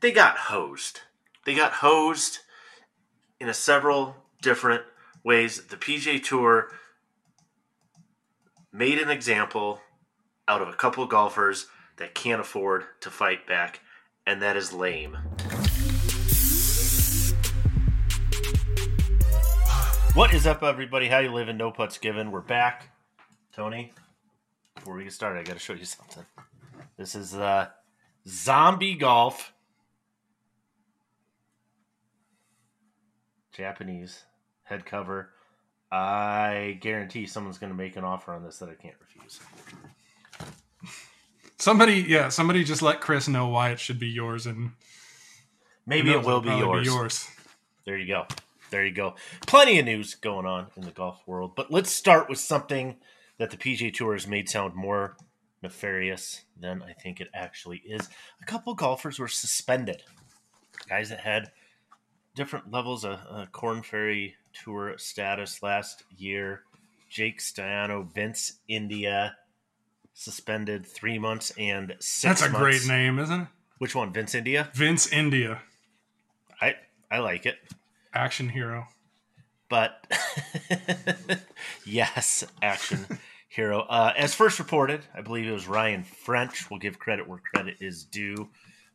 they got hosed. They got hosed in a several different ways. The PGA Tour made an example out of a couple of golfers that can't afford to fight back, and that is lame. What is up, everybody? How you living? No putts given. We're back. Tony, before we get started, I got to show you something. This is uh, Zombie Golf. Japanese head cover. I guarantee someone's going to make an offer on this that I can't refuse. Somebody, yeah, somebody just let Chris know why it should be yours, and Maybe it will be yours. be yours. There you go. There you go. Plenty of news going on in the golf world, but let's start with something that the PGA Tour has made sound more nefarious than I think it actually is. A couple golfers were suspended. Guys that had different levels of uh, Korn Ferry Tour status last year. Jake Staiano, Vince India, suspended three months and six. That's a months. great name, isn't it? Which one? Vince India. Vince India. I I like it. Action hero. But yes, action hero. Uh, as first reported, I believe it was Ryan French. We'll give credit where credit is due.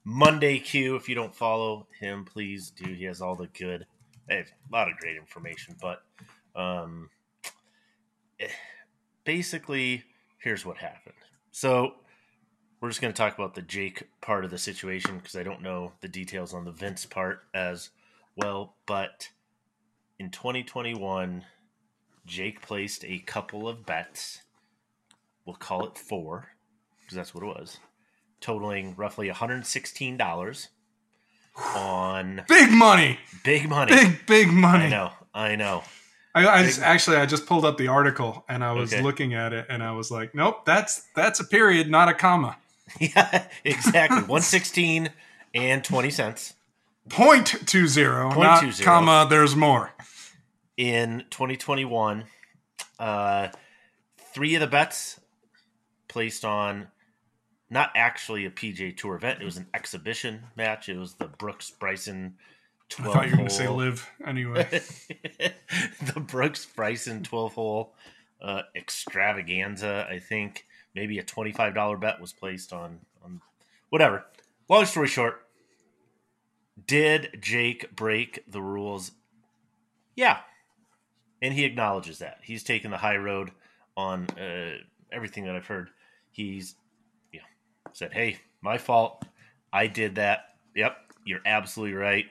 Monday Q. If you don't follow him, please do. He has all the good, a lot of great information. But um, eh, basically, here's what happened. So we're just going to talk about the Jake part of the situation because I don't know the details on the Vince part as well. But in 2021, Jake placed a couple of bets. We'll call it four because that's what it was, totaling roughly $116 on big money. Big money. Big big money. I know. I know. I, I just, actually I just pulled up the article and I was okay. looking at it and I was like, nope, that's that's a period, not a comma. Yeah, exactly. One sixteen and twenty cents. Point two zero, Point not two zero. comma. There's more. In 2021, uh, three of the bets placed on not actually a PGA Tour event. It was an exhibition match. It was the Brooks Bryson. 12 I thought you were going to say live anyway. the Brooks Bryson 12 hole uh, extravaganza. I think maybe a $25 bet was placed on on whatever. Long story short, did Jake break the rules? Yeah. And he acknowledges that. He's taken the high road on uh, everything that I've heard. He's said, "Hey, my fault. I did that." Yep, you're absolutely right.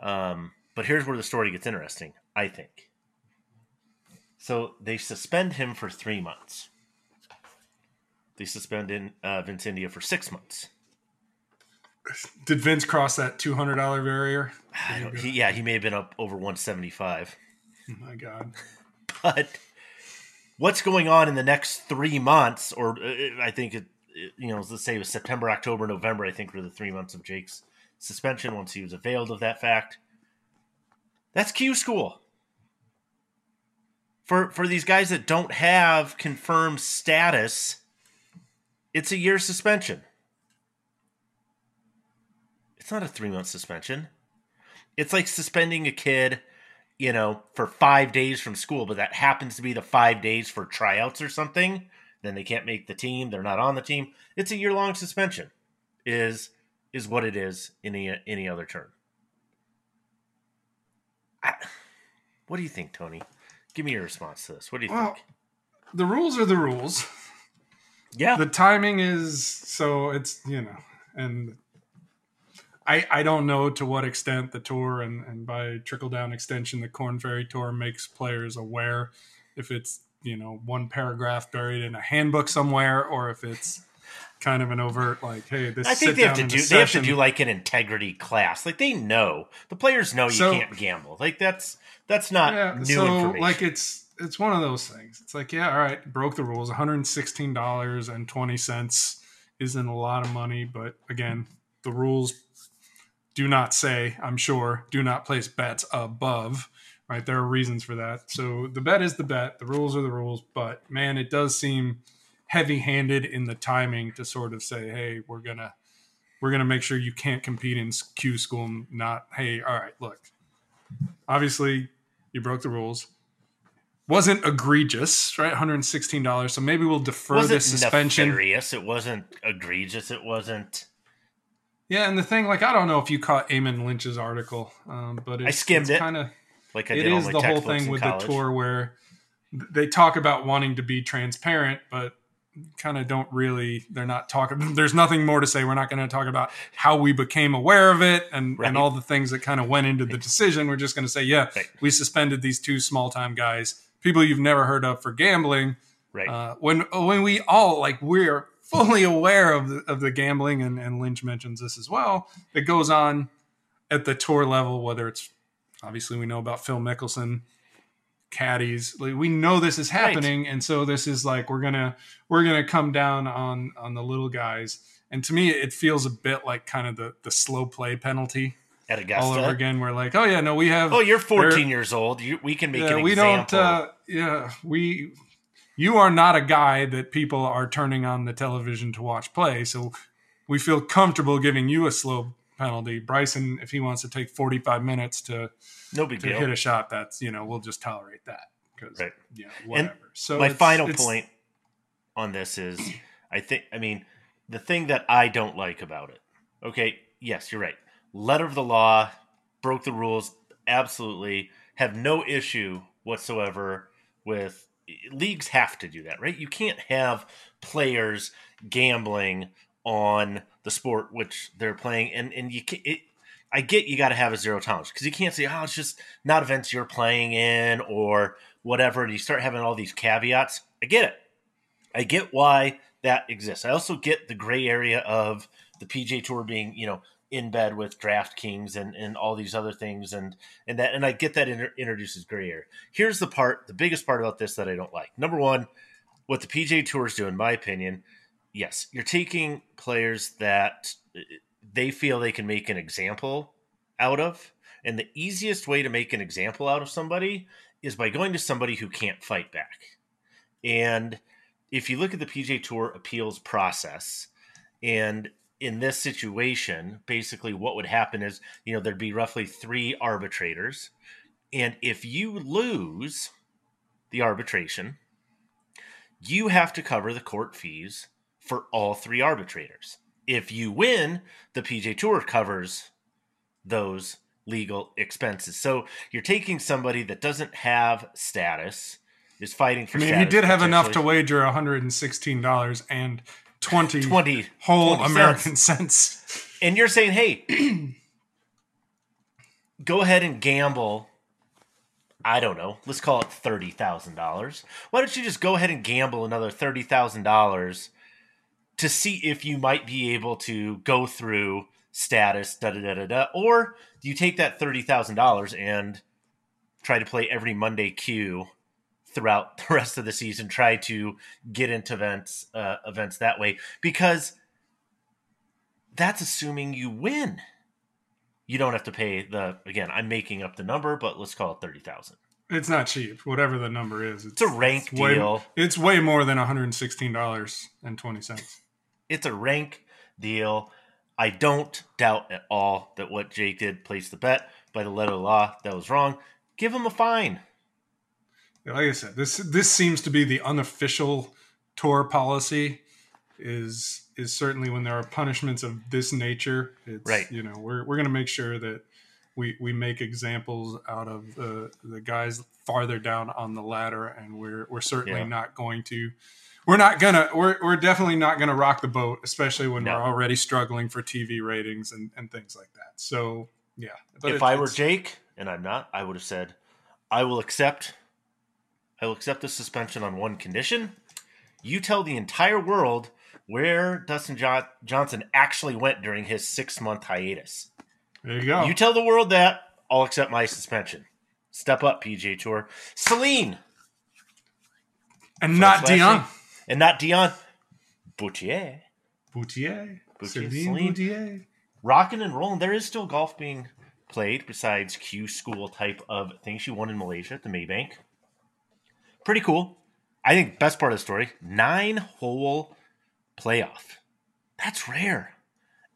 Um, but here's where the story gets interesting, I think. So they suspend him for three months. They suspend in, uh, Vince India for six months. Did Vince cross that two hundred dollar barrier? He, yeah, he may have been up over one seventy five. Oh my god! But what's going on in the next three months, or uh, I think it, you know, let's say it was September, October, November. I think were the three months of Jake's suspension once he was availed of that fact. That's Q school. For for these guys that don't have confirmed status, it's a year suspension. It's not a three month suspension. It's like suspending a kid, you know, for five days from school, but that happens to be the five days for tryouts or something. Then they can't make the team. They're not on the team. It's a year long suspension. Is is what it is in any any other term. I, what do you think, Tony? Give me your response to this. What do you well, think? The rules are the rules. Yeah. The timing is so it's you know, and I I don't know to what extent the tour and, and by trickle down extension the Korn Ferry Tour makes players aware if it's you know one paragraph buried in a handbook somewhere or if it's kind of an overt like, hey, this. I think they have to do. They have to do like an integrity class. Like they know the players know you so, can't gamble. Like that's that's not yeah, new so, information. Like it's it's one of those things. It's like yeah, all right, broke the rules. One hundred sixteen dollars and twenty cents isn't a lot of money, but again, the rules do not say. I'm sure do not place bets above. Right, there are reasons for that. So the bet is the bet. The rules are the rules. But man, it does seem heavy handed in the timing to sort of say, hey, we're gonna we're going to make sure you can't compete in Q school. Not, hey, all right, look, obviously you broke the rules. Wasn't egregious, right? One hundred sixteen dollars. So maybe we'll defer wasn't this suspension. Nefarious. It wasn't egregious. It wasn't. Yeah, and the thing, like, I don't know if you caught Eamon Lynch's article, um, but it's, I skimmed it. Kind of, like I it did is the whole thing with college. the tour where they talk about wanting to be transparent, but kind of don't really. They're not talking. There's nothing more to say. We're not going to talk about how we became aware of it and Right. and all the things that kind of went into the decision. We're just going to say, yeah, Right. we suspended these two small time guys, people you've never heard of for gambling. Right. Uh, when when we all like we're fully aware of the of the gambling and, and Lynch mentions this as well that goes on at the tour level, whether it's obviously we know about Phil Mickelson, caddies. Like, we know this is happening, and so this is like we're gonna we're gonna come down on on the little guys. And to me, it feels a bit like kind of the the slow play penalty At Augusta. all over again. We're like, oh yeah, no, we have Oh, you're 14 years old. You, we can make yeah, an we example. don't. Uh, yeah, we. You are not a guy that people are turning on the television to watch play, so we feel comfortable giving you a slow penalty. Bryson, if he wants to take forty-five minutes to no big to deal. hit a shot, that's you know we'll just tolerate that because Right. yeah, whatever. so my it's- final it's- point on this is I think I mean the thing that I don't like about it. Okay, yes, you're right. Letter of the law broke the rules absolutely. Have no issue whatsoever with leagues have to do that, right? You can't have players gambling on the sport which they're playing and and you can it I get you got to have a zero tolerance because you can't say, oh, it's just not events you're playing in or whatever. And you start having all these caveats. I get it. I get why that exists. I also get the gray area of the PGA Tour being, you know, in bed with DraftKings and, and all these other things, and and that and I get that inter- introduces gray area. Here's the part, the biggest part about this that I don't like. Number one, what the PGA Tour is doing, in my opinion, yes, you're taking players that uh, they feel they can make an example out of, and the easiest way to make an example out of somebody is by going to somebody who can't fight back. And if you look at the PGA Tour appeals process, and in this situation, basically what would happen is, you know, there'd be roughly three arbitrators. And if you lose the arbitration, you have to cover the court fees for all three arbitrators. If you win, the PGA Tour covers those legal expenses. So you're taking somebody that doesn't have status, is fighting for I mean, he did have enough to wager one hundred and sixteen dollars and twenty 20 whole 20 American cents. and you're saying, hey, go ahead and gamble. I don't know. Let's call it thirty thousand dollars. Why don't you just go ahead and gamble another thirty thousand dollars to see if you might be able to go through status, da da da da da, or do you take that thirty thousand dollars and try to play every Monday Q throughout the rest of the season? Try to get into events uh, events that way because that's assuming you win. You don't have to pay the again. I'm making up the number, but let's call it thirty thousand. It's not cheap, whatever the number is. It's a rank way, deal. It's way more than one hundred and sixteen dollars and twenty cents. It's a rank deal. I don't doubt at all that what Jake did placed the bet by the letter of the law. That was wrong. Give him a fine. Like I said, this this seems to be the unofficial tour policy. Is is certainly when there are punishments of this nature. It's, Right. You know, we're we're going to make sure that we we make examples out of the the guys farther down on the ladder, and we're we're certainly Yeah. not going to. We're not gonna. We're we're definitely not gonna rock the boat, especially when No. we're already struggling for TV ratings and and things like that. So yeah. But if it- I were Jake, and I'm not, I would have said, I will accept. I will accept the suspension on one condition. You tell the entire world where Dustin jo- Johnson actually went during his six month hiatus. there you go. You tell the world that, I'll accept my suspension. Step up, PGA Tour. Celine, and not. Dion. And not Dion. Boutier. Boutier. Boutier, Celine. Boutier. Rocking and rolling. There is still golf being played besides Q school type of things. She won in Malaysia at the Maybank. Pretty cool. I think best part of the story, nine hole playoff. That's rare.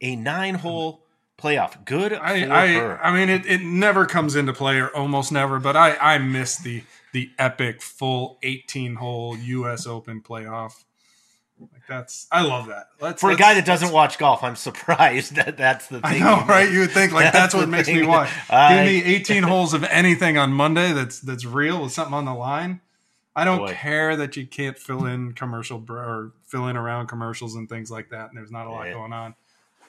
a nine hole playoff. Good I, for I, her. I mean, it, it never comes into play or almost never, but I, I miss the the epic full 18 hole U.S. Open playoff. Like that's, I love that. Let's, for a let's- guy that doesn't watch golf, I'm surprised that that's the I thing. know, right? You would think like that's, That's what makes me watch. I- Give me 18 holes of anything on Monday that's that's real with something on the line. I don't Boy. care that you can't fill in commercial br- or fill in around commercials and things like that, and there's not a lot Yeah. going on.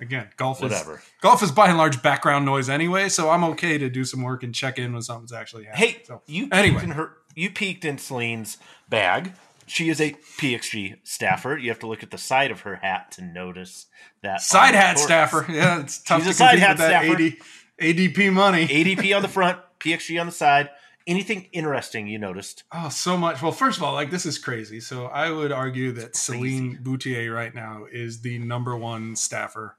Again, golf Whatever. is golf is by and large background noise anyway, so I'm okay to do some work and check in when something's actually happening. Hey, so, you peeked anyway. in her. You peeked in Celine's bag. She is a PXG staffer. You have to look at the side of her hat to notice that side hat staffer, yeah, it's tough She's to a side hat staffer. 80, ADP money. ADP on the front, PXG on the side. Anything interesting you noticed? Oh, so much. Well, first of all, like this is crazy. So I would argue that Celine Boutier right now is the number one staffer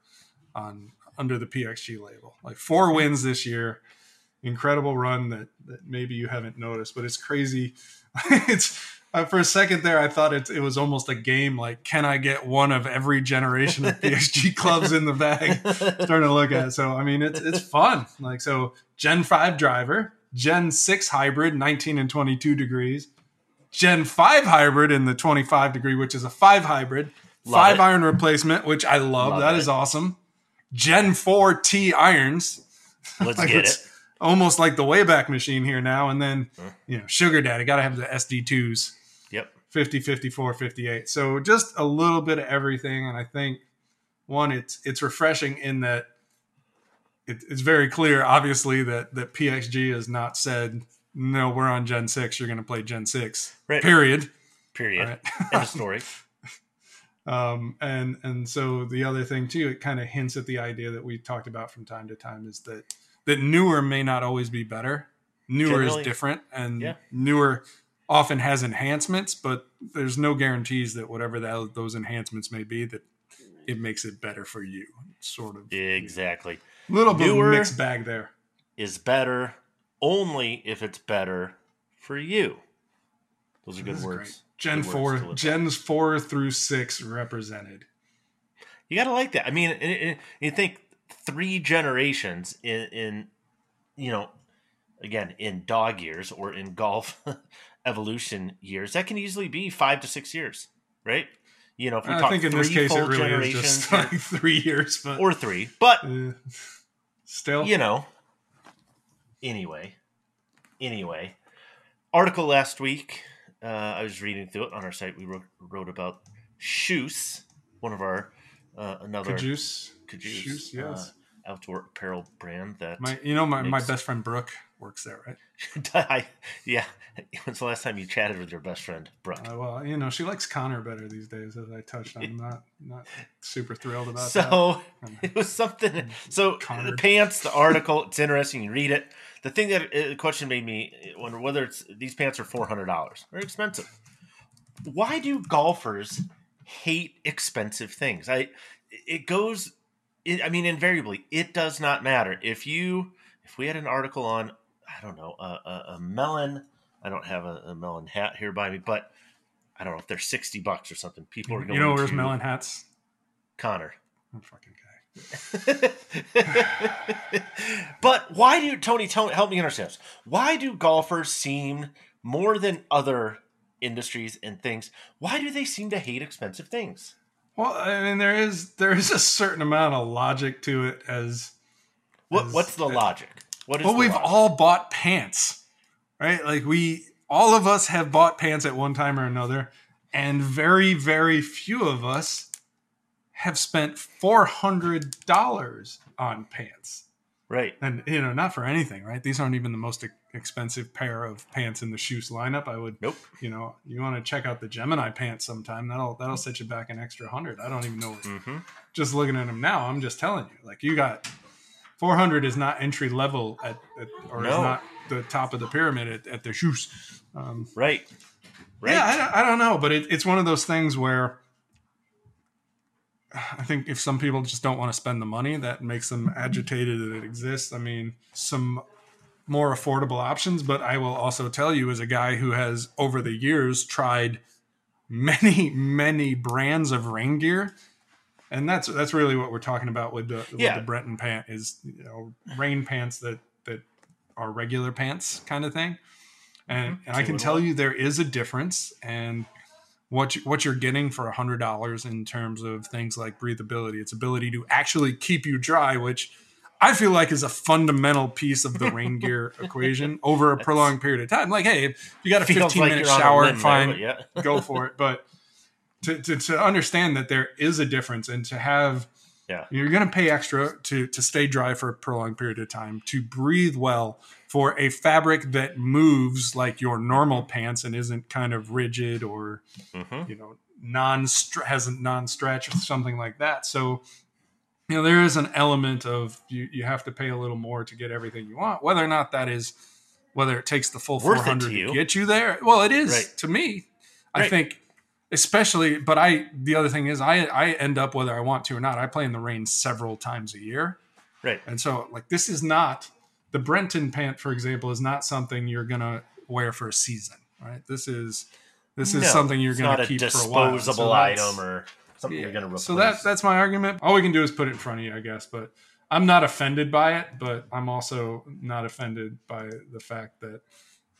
on under the PXG label. Like four wins this year, incredible run that that maybe you haven't noticed, but it's crazy. it's uh, for a second there, I thought it, it was almost a game. Like, can I get one of every generation of PXG clubs in the bag? starting to look at it. So I mean, it's it's fun. Like so, Gen five driver, Gen six hybrid, nineteen and twenty two degrees, Gen five hybrid in the twenty five degree, which is a five hybrid, Love five it. iron replacement, which I love. Love That it. is awesome. Gen four T irons, Let's Like, get it. almost like the Wayback Machine here now. And then Huh. you know, Sugar Daddy, got to have the SD twos. Yep. 50 54 58 so just a little bit of everything and i think one it's it's refreshing in that it, it's very clear obviously that that pxg has not said no we're on gen 6 you're going to play gen 6 Right. period Period. Right. End of story. Um and and so the other thing too it kind of hints at the idea that we talked about from time to time is that that newer may not always be better newer Generally, is different and yeah. newer often has enhancements but there's no guarantees that whatever that, those enhancements may be that it makes it better for you sort of Exactly. little bit Newer- of mixed bag there Is better only if it's better for you. Those are good words. great. Gen Good words 4 to by. gens 4 through 6 represented You gotta like that. I mean, it, it, you think three generations in, in, you know, again in dog years or in golf evolution years, that can easily be five to six years, right? You know, if we i talk think in three this case it really is generations just like three years but or three, but uh, still you know. Anyway, anyway, article last week. Uh, I was reading through it on our site. We wrote, wrote about Kjus, one of our uh, another Cajuice. Cajuice, Kjus, yes. uh, outdoor apparel brand that My, you know, my, my best friend Brooke works there, right? I, yeah. When's the last time you chatted with your best friend, Brooke? Uh, well, you know, she likes Connor better these days, as I touched on. I'm not not super thrilled about that. so it was something. So the pants, the article, it's interesting. You read it. The thing that uh, the question made me wonder whether it's these pants are four hundred dollars. They're expensive. Why do golfers hate expensive things? I it goes. It, I mean, invariably, it does not matter if you if we had an article on I don't know a, a, a melon. I don't have a, a melon hat here by me, but I don't know if they're sixty bucks or something. People are going. you know, where's melon hats? Connor. Oh, fucking guy. but why do Tony tell help me understand this? Why do golfers seem more than other industries and things? Why do they seem to hate expensive things? Well, I mean, there is there is a certain amount of logic to it. As What Is- what's the logic? What is well, we've logic? all bought pants, right? Like we, all of us have bought pants at one time or another, and very very few of us have spent four hundred dollars on pants. right? and you know not for anything right these aren't even the most expensive pair of pants in the Kjus lineup i would Nope. you know you want to check out the gemini pants sometime that'll that'll set you back an extra hundred i don't even know hmm just looking at them now i'm just telling you like you got 400 is not entry level at, at or is not the top of the pyramid at, at their Kjus um, Right. Right. yeah, I don't, I don't know, but it, it's one of those things where I think if some people just don't want to spend the money, that makes them agitated that it exists. I mean, some more affordable options, but I will also tell you, as a guy who has over the years tried many, many brands of rain gear, and that's that's really what we're talking about with the with Yeah. the Breton pant is you know rain pants that that are regular pants kind of thing, and and I can tell you there is a difference and. What, you, what you're getting for a hundred dollars in terms of things like breathability, its ability to actually keep you dry, which I feel like is a fundamental piece of the rain gear equation over a prolonged period of time. Like, hey, if you got a 15 like minute shower, limb there, fine, yeah. go for it. But to, to, to understand that there is a difference and to have, Yeah. you're going to pay extra to, to stay dry for a prolonged period of time, to breathe well for a fabric that moves like your normal pants and isn't kind of rigid or, Mhm. you know, non has a non stretch or something like that. So, you know, there is an element of you, you have to pay a little more to get everything you want, whether or not that is whether it takes the full Worth 400 to to, get you there. Well, it is Right. to me. I think especially but I the other thing is I I end up whether I want to or not. I play in the rain several times a year. Right. And so like this is not the Brenton pant for example is not something you're going to wear for a season, right? This is this is No, something you're going not to a keep for a while. disposable So item or something you're going to replace. so that that's my argument. All we can do is put it in front of you, I guess. But I'm not offended by it, but I'm also not offended by the fact that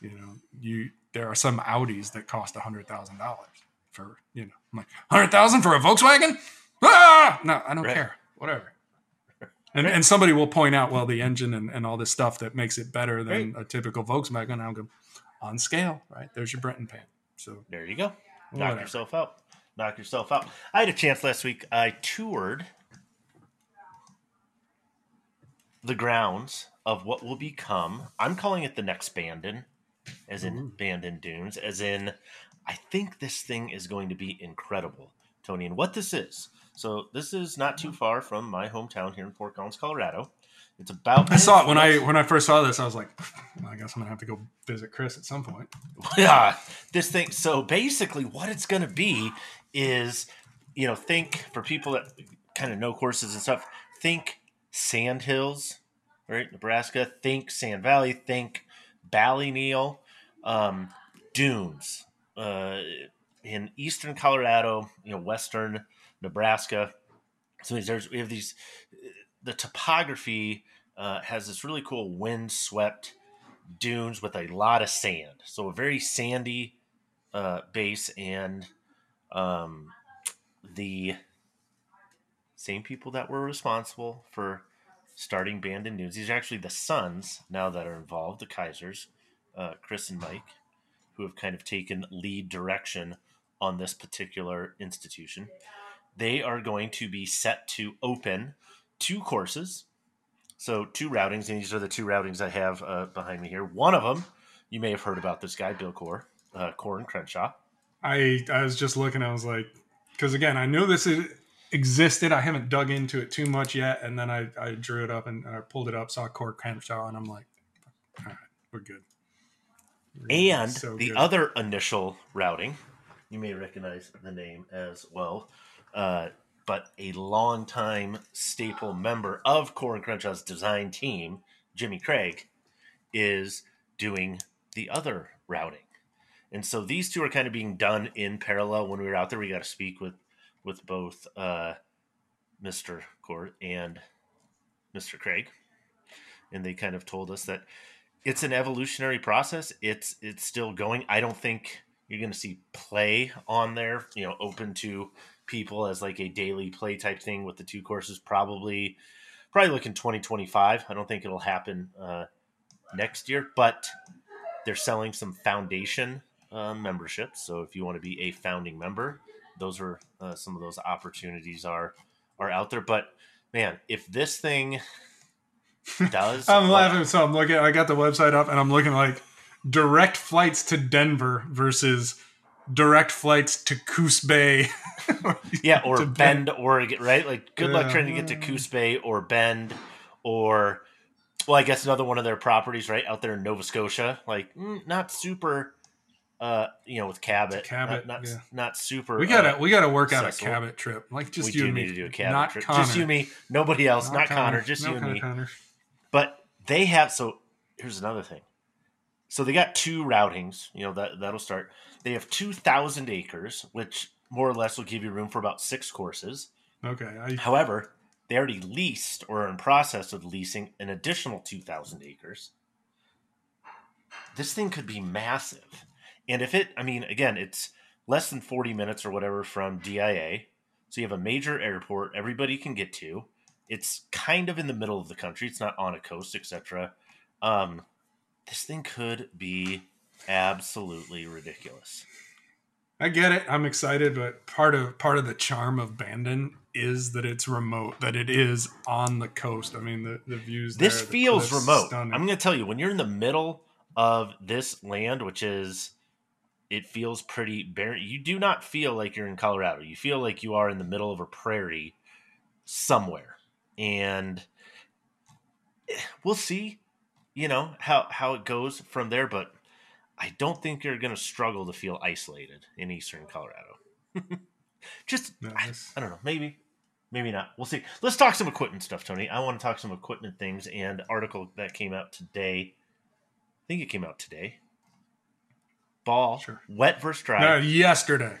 you know you there are some Audis that cost a hundred thousand dollars for you know I'm like hundred thousand for a Volkswagen. Ah, no, I don't Right. care. Whatever. And, and somebody will point out, well, the engine and, and all this stuff that makes it better than a typical Volkswagen. I'll go on scale, right? There's your Brenton pan. So there you go. Knock whatever. yourself out. Knock yourself out. I had a chance last week. I toured the grounds of what will become. I'm calling it the next Bandon, as in Ooh. Bandon Dunes, as in I think this thing is going to be incredible, Tony. And what this is. So this is not too far from my hometown here in Fort Collins, Colorado. It's about. I saw it when I when I first saw this. I was like, well, I guess I'm gonna have to go visit Chris at some point. yeah this thing so basically what it's going to be is you know think for people that kind of know courses and stuff think sand hills right nebraska think sand valley think ballyneal um, dunes uh, in eastern colorado you know western nebraska so there's we have these the topography uh, has this really cool wind swept dunes with a lot of sand. So a very sandy uh, base, and um, the same people that were responsible for starting Bandon Dunes. These are actually the sons now that are involved, the Keisers, uh, Chris and Mike, who have kind of taken lead direction on this particular institution. They are going to be set to open two courses so two routings, and these are the two routings I have uh, behind me here. One of them, you may have heard about this guy, Bill Coore, uh, Coore and Crenshaw. I I was just looking. I was like, because again, I knew this is, existed. I haven't dug into it too much yet, and then I, I drew it up and I pulled it up, saw Coore Crenshaw, and I'm like, all right, we're good. And so the other initial routing, you may recognize the name as well, uh, but a longtime staple member of Coore and Crenshaw's design team, Jimmy Craig, is doing the other routing. And so these two are kind of being done in parallel. When we were out there, we got to speak with with both uh, Mr. Coore and Mr. Craig, and they kind of told us that it's an evolutionary process. It's it's still going. I don't think you're going to see play on there. You know, open to people as like a daily play type thing with the two courses. Probably, probably looking 2025. I don't think it'll happen uh, next year, but they're selling some foundation uh, memberships. So if you want to be a founding member, those are uh, some of those opportunities are are out there. But man, if this thing does, I'm laughing. So I'm looking. I got the website up, and I'm looking like direct flights to Denver versus direct flights to Coos Bay. Yeah, or to Bend, Oregon, right? Like, good luck trying to get to Coos Bay or Bend, or well, I guess another one of their properties, right out there in Nova Scotia. Like, mm, not super, uh, you know, with Cabot, Cabot, not not, yeah. not super. We gotta uh, we gotta work out a. Cabot trip. Like just we you do and need me. to do a Cabot not trip. Connor. Just you and me, nobody else, not, Connor, just No you and Connor, me. Connor. But they have so here's another thing. So they got two routings, you know, that that'll start. They have two thousand acres, which more or less will give you room for about six courses. Okay. I, However, they already leased or are in process of leasing an additional 2,000 acres. This thing could be massive. And if it, I mean, again, it's less than 40 minutes or whatever from DIA. So you have a major airport everybody can get to. It's kind of in the middle of the country. It's not on a coast, etc. Um, this thing could be absolutely ridiculous. I get it. I'm excited, but part of part of the charm of Bandon is that it's remote, that it is on the coast. I mean, the, the views. This there, feels cliffs, remote. stunning. I'm going to tell you, when you're in the middle of this land, which is, it feels pretty barren. You do not feel like you're in Colorado. You feel like you are in the middle of a prairie somewhere, and eh, we'll see. You know how how it goes from there, but I don't think you're going to struggle to feel isolated in eastern Colorado. Just No, I, I don't know, maybe. Maybe not. We'll see. Let's talk some equipment stuff, Tony. I want to talk some equipment things and article that came out today. I think it came out today. Ball, Sure. wet versus dry. No, yesterday.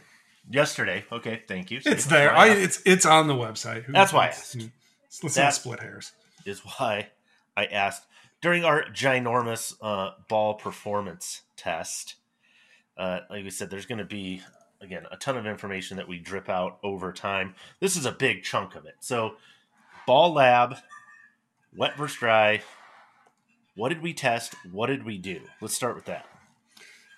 Yesterday. Okay, thank you. It's there. I, it's it's on the website. Who- That's why I asked. Let's, That- not split hairs. is why I asked during our ginormous uh, ball performance test. Uh, like we said, there's going to be again a ton of information that we drip out over time. This is a big chunk of it. So, ball lab, wet versus dry. What did we test? What did we do? Let's start with that.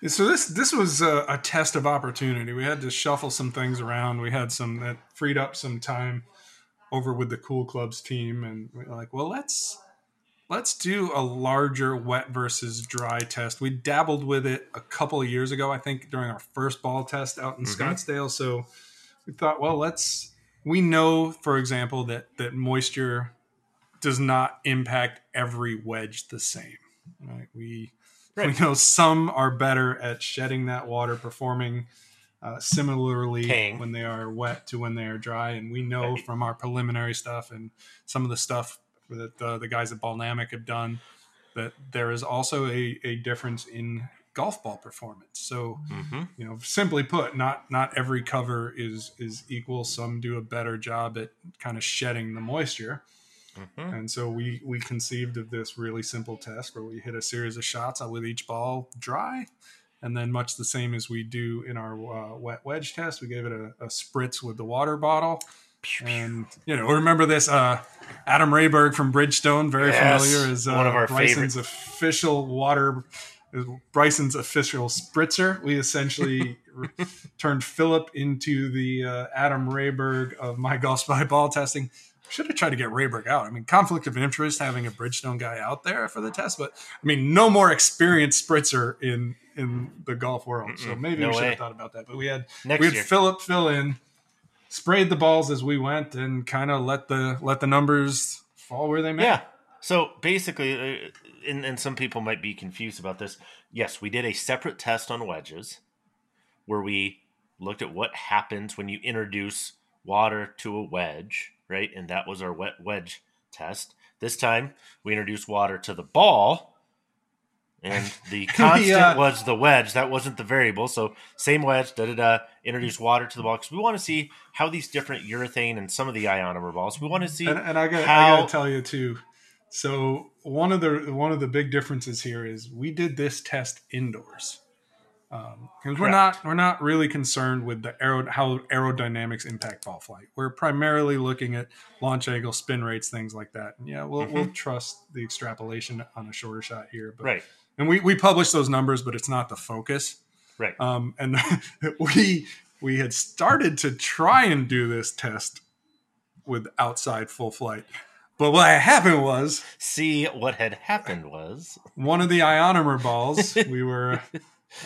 So this this was a, a test of opportunity. We had to shuffle some things around. We had some that freed up some time over with the Cool Clubs team, and we were like, well, let's let's do a larger wet versus dry test. We dabbled with it a couple of years ago, I think, during our first ball test out in Mhm. Scottsdale. So we thought, well, let's. We know, for example, that that moisture does not impact every wedge the same. Right? We Right. we know some are better at shedding that water, performing uh, similarly Paying. when they are wet to when they are dry. And we know Right. from our preliminary stuff and some of the stuff that uh, the guys at Ballnamic have done that there is also a, a difference in golf ball performance. So, Mm-hmm. you know, simply put, not not every cover is is equal. Some do a better job at kind of shedding the moisture. Mm-hmm. And so we we conceived of this really simple test where we hit a series of shots with each ball dry, and then much the same as we do in our uh, wet wedge test, we gave it a, a spritz with the water bottle. And you know, remember this? Uh, Adam Rehberg from Bridgestone, very Yes, familiar, is uh, one of our Bryson's official water. Bryson's official spritzer. We essentially turned Philip into the uh, Adam Rehberg of MyGolfSpy ball testing. Should have tried to get Rehberg out. I mean, conflict of interest having a Bridgestone guy out there for the test, but I mean, no more experienced spritzer in in the golf world. So Mm-mm, maybe no we should way. have thought about that. But we had Next we had year. Philip fill in, sprayed the balls as we went, and kind of let the let the numbers fall where they may. Yeah. So basically, uh, and, and some people might be confused about this. Yes, we did a separate test on wedges where we looked at what happens when you introduce water to a wedge, right? And that was our wet wedge test. This time we introduced water to the ball, and the constant Yeah. was the wedge. That wasn't the variable. So same wedge, da da da. Introduce mm. water to the ball because we want to see how these different urethane and some of the ionomer balls. We want to see and, and I got I how- got to tell you too. So one of the one of the big differences here is we did this test indoors um, because we're not we're not really concerned with the aero how aerodynamics impact ball flight. We're primarily looking at launch angle, spin rates, things like that. And yeah, we'll we'll mm-hmm. trust the extrapolation on a shorter shot here, but right, and we we publish those numbers, but it's not the focus. right. Um, and we we had started to try and do this test with outside full flight. But what happened was see what had happened was one of the ionomer balls. we were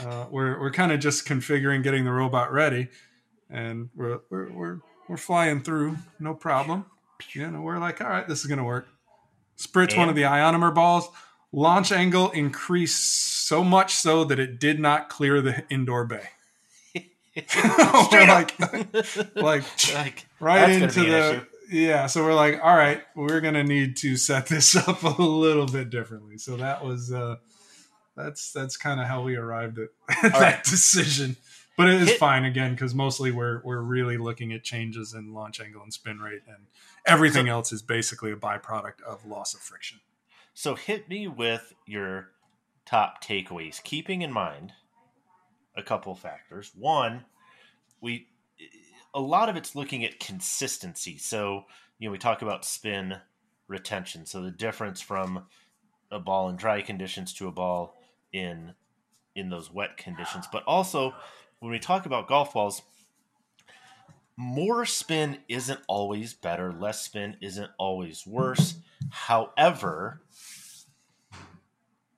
uh, we're we're kind of just configuring, getting the robot ready, and we're we're we're, we're flying through, no problem. You know, we're like, all right, this is gonna work. Spritz one of the ionomer balls. Launch angle increased so much so that it did not clear the indoor bay. we're like, like like right into the yeah so we're like all right we're gonna need to set this up a little bit differently so that was uh that's that's kind of how we arrived at that right. decision but it is Hit- fine again because mostly we're we're really looking at changes in launch angle and spin rate, and everything else is basically a byproduct of loss of friction. So hit me with your top takeaways, keeping in mind a couple factors. One, we a lot of it's looking at consistency. So, you know, we talk about spin retention. So the difference from a ball in dry conditions to a ball in in those wet conditions. But also when we talk about golf balls, more spin isn't always better, less spin isn't always worse. However,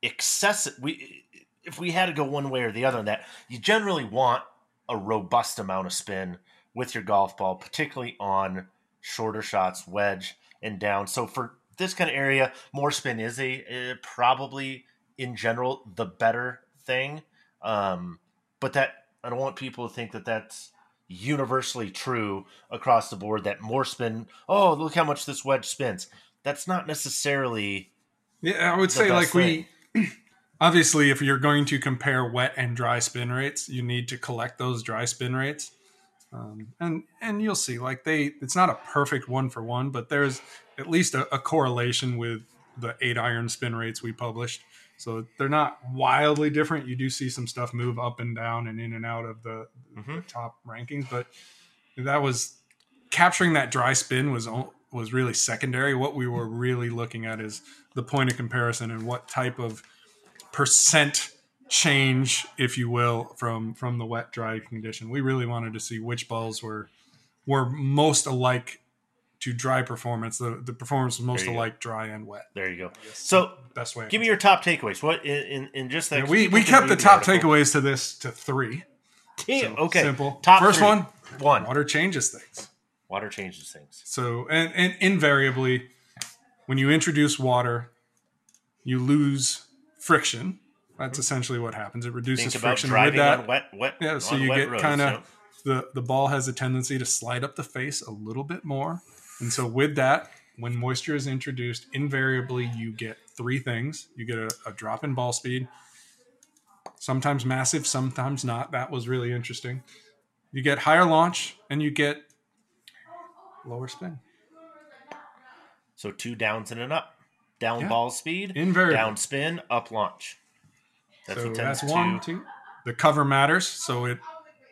excessive we if we had to go one way or the other on that, you generally want a robust amount of spin with your golf ball, particularly on shorter shots, wedge and down. So for this kind of area, more spin is a uh, probably in general the better thing. Um, but that I don't want people to think that that's universally true across the board. That more spin. Oh, look how much this wedge spins. That's not necessarily Yeah, I would say like we obviously if you're going to compare wet and dry spin rates, you need to collect those dry spin rates. Um, and and you'll see like they it's not a perfect one for one, but there's at least a, a correlation with the eight iron spin rates we published. So they're not wildly different. You do see some stuff move up and down and in and out of the, the Mhm. top rankings, but that was capturing that dry spin was was really secondary. What we were really looking at is the point of comparison and what type of percent change, if you will, from from the wet dry condition. We really wanted to see which balls were were most alike to dry performance. The the performance was most you go. alike dry and wet. there. You go. So Best way. Give me your top takeaways. What in in, just that Yeah, we we kept the top article. takeaways to this to three. Damn, So, okay. Simple. Top First three. one, One. water changes things. Water changes things. So and, and invariably, when you introduce water, you lose friction. That's mm-hmm. essentially what happens. It reduces Think friction. With that, wet, wet. yeah, so you get kind of the the ball has a tendency to slide up the face a little bit more, and so with that, when moisture is introduced, invariably you get three things. You get a, a drop in ball speed, sometimes massive, sometimes not. That was really interesting. You get higher launch, and you get lower spin. So two downs and an up. Down Yeah. ball speed, Invariably. down spin, up launch. That's so what that's one, two. The cover matters. So it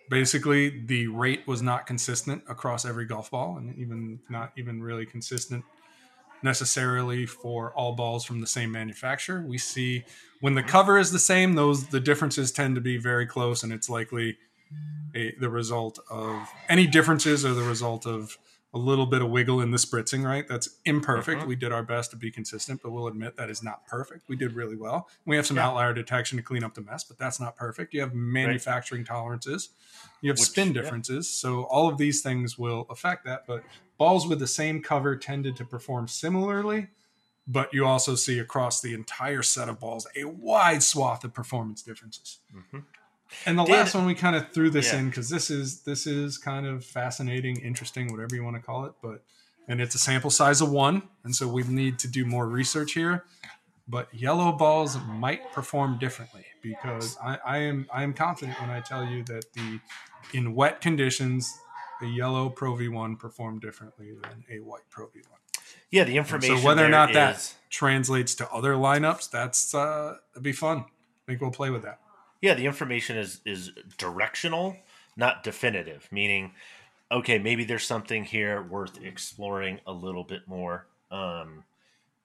basically the rate was not consistent across every golf ball, and even not even really consistent necessarily for all balls from the same manufacturer. We see when the cover is the same, those the differences tend to be very close, and it's likely a, the result of any differences are the result of a little bit of wiggle in the spritzing, right? That's imperfect. Mhm. We did our best to be consistent, but we'll admit that is not perfect. We did really well. We have some Yeah. outlier detection to clean up the mess, but that's not perfect. You have manufacturing tolerances, you have Which- spin yeah. differences. So all of these things will affect that. But balls with the same cover tended to perform similarly, but you also see across the entire set of balls a wide swath of performance differences. Mhm. And the Did- last one we kind of threw this Yeah. in because this is this is kind of fascinating, interesting, whatever you want to call it. But and it's a sample size of one, and so we need to do more research here. But yellow balls might perform differently because I, I am I am confident when I tell you that the in wet conditions the yellow Pro V1 performed differently than a white Pro V1. Yeah, the information. So whether or not that translates to other lineups, that's uh, that'd be fun. I think we'll play with that. Yeah, the information is is directional, not definitive. Meaning, okay, maybe there's something here worth exploring a little bit more. Um,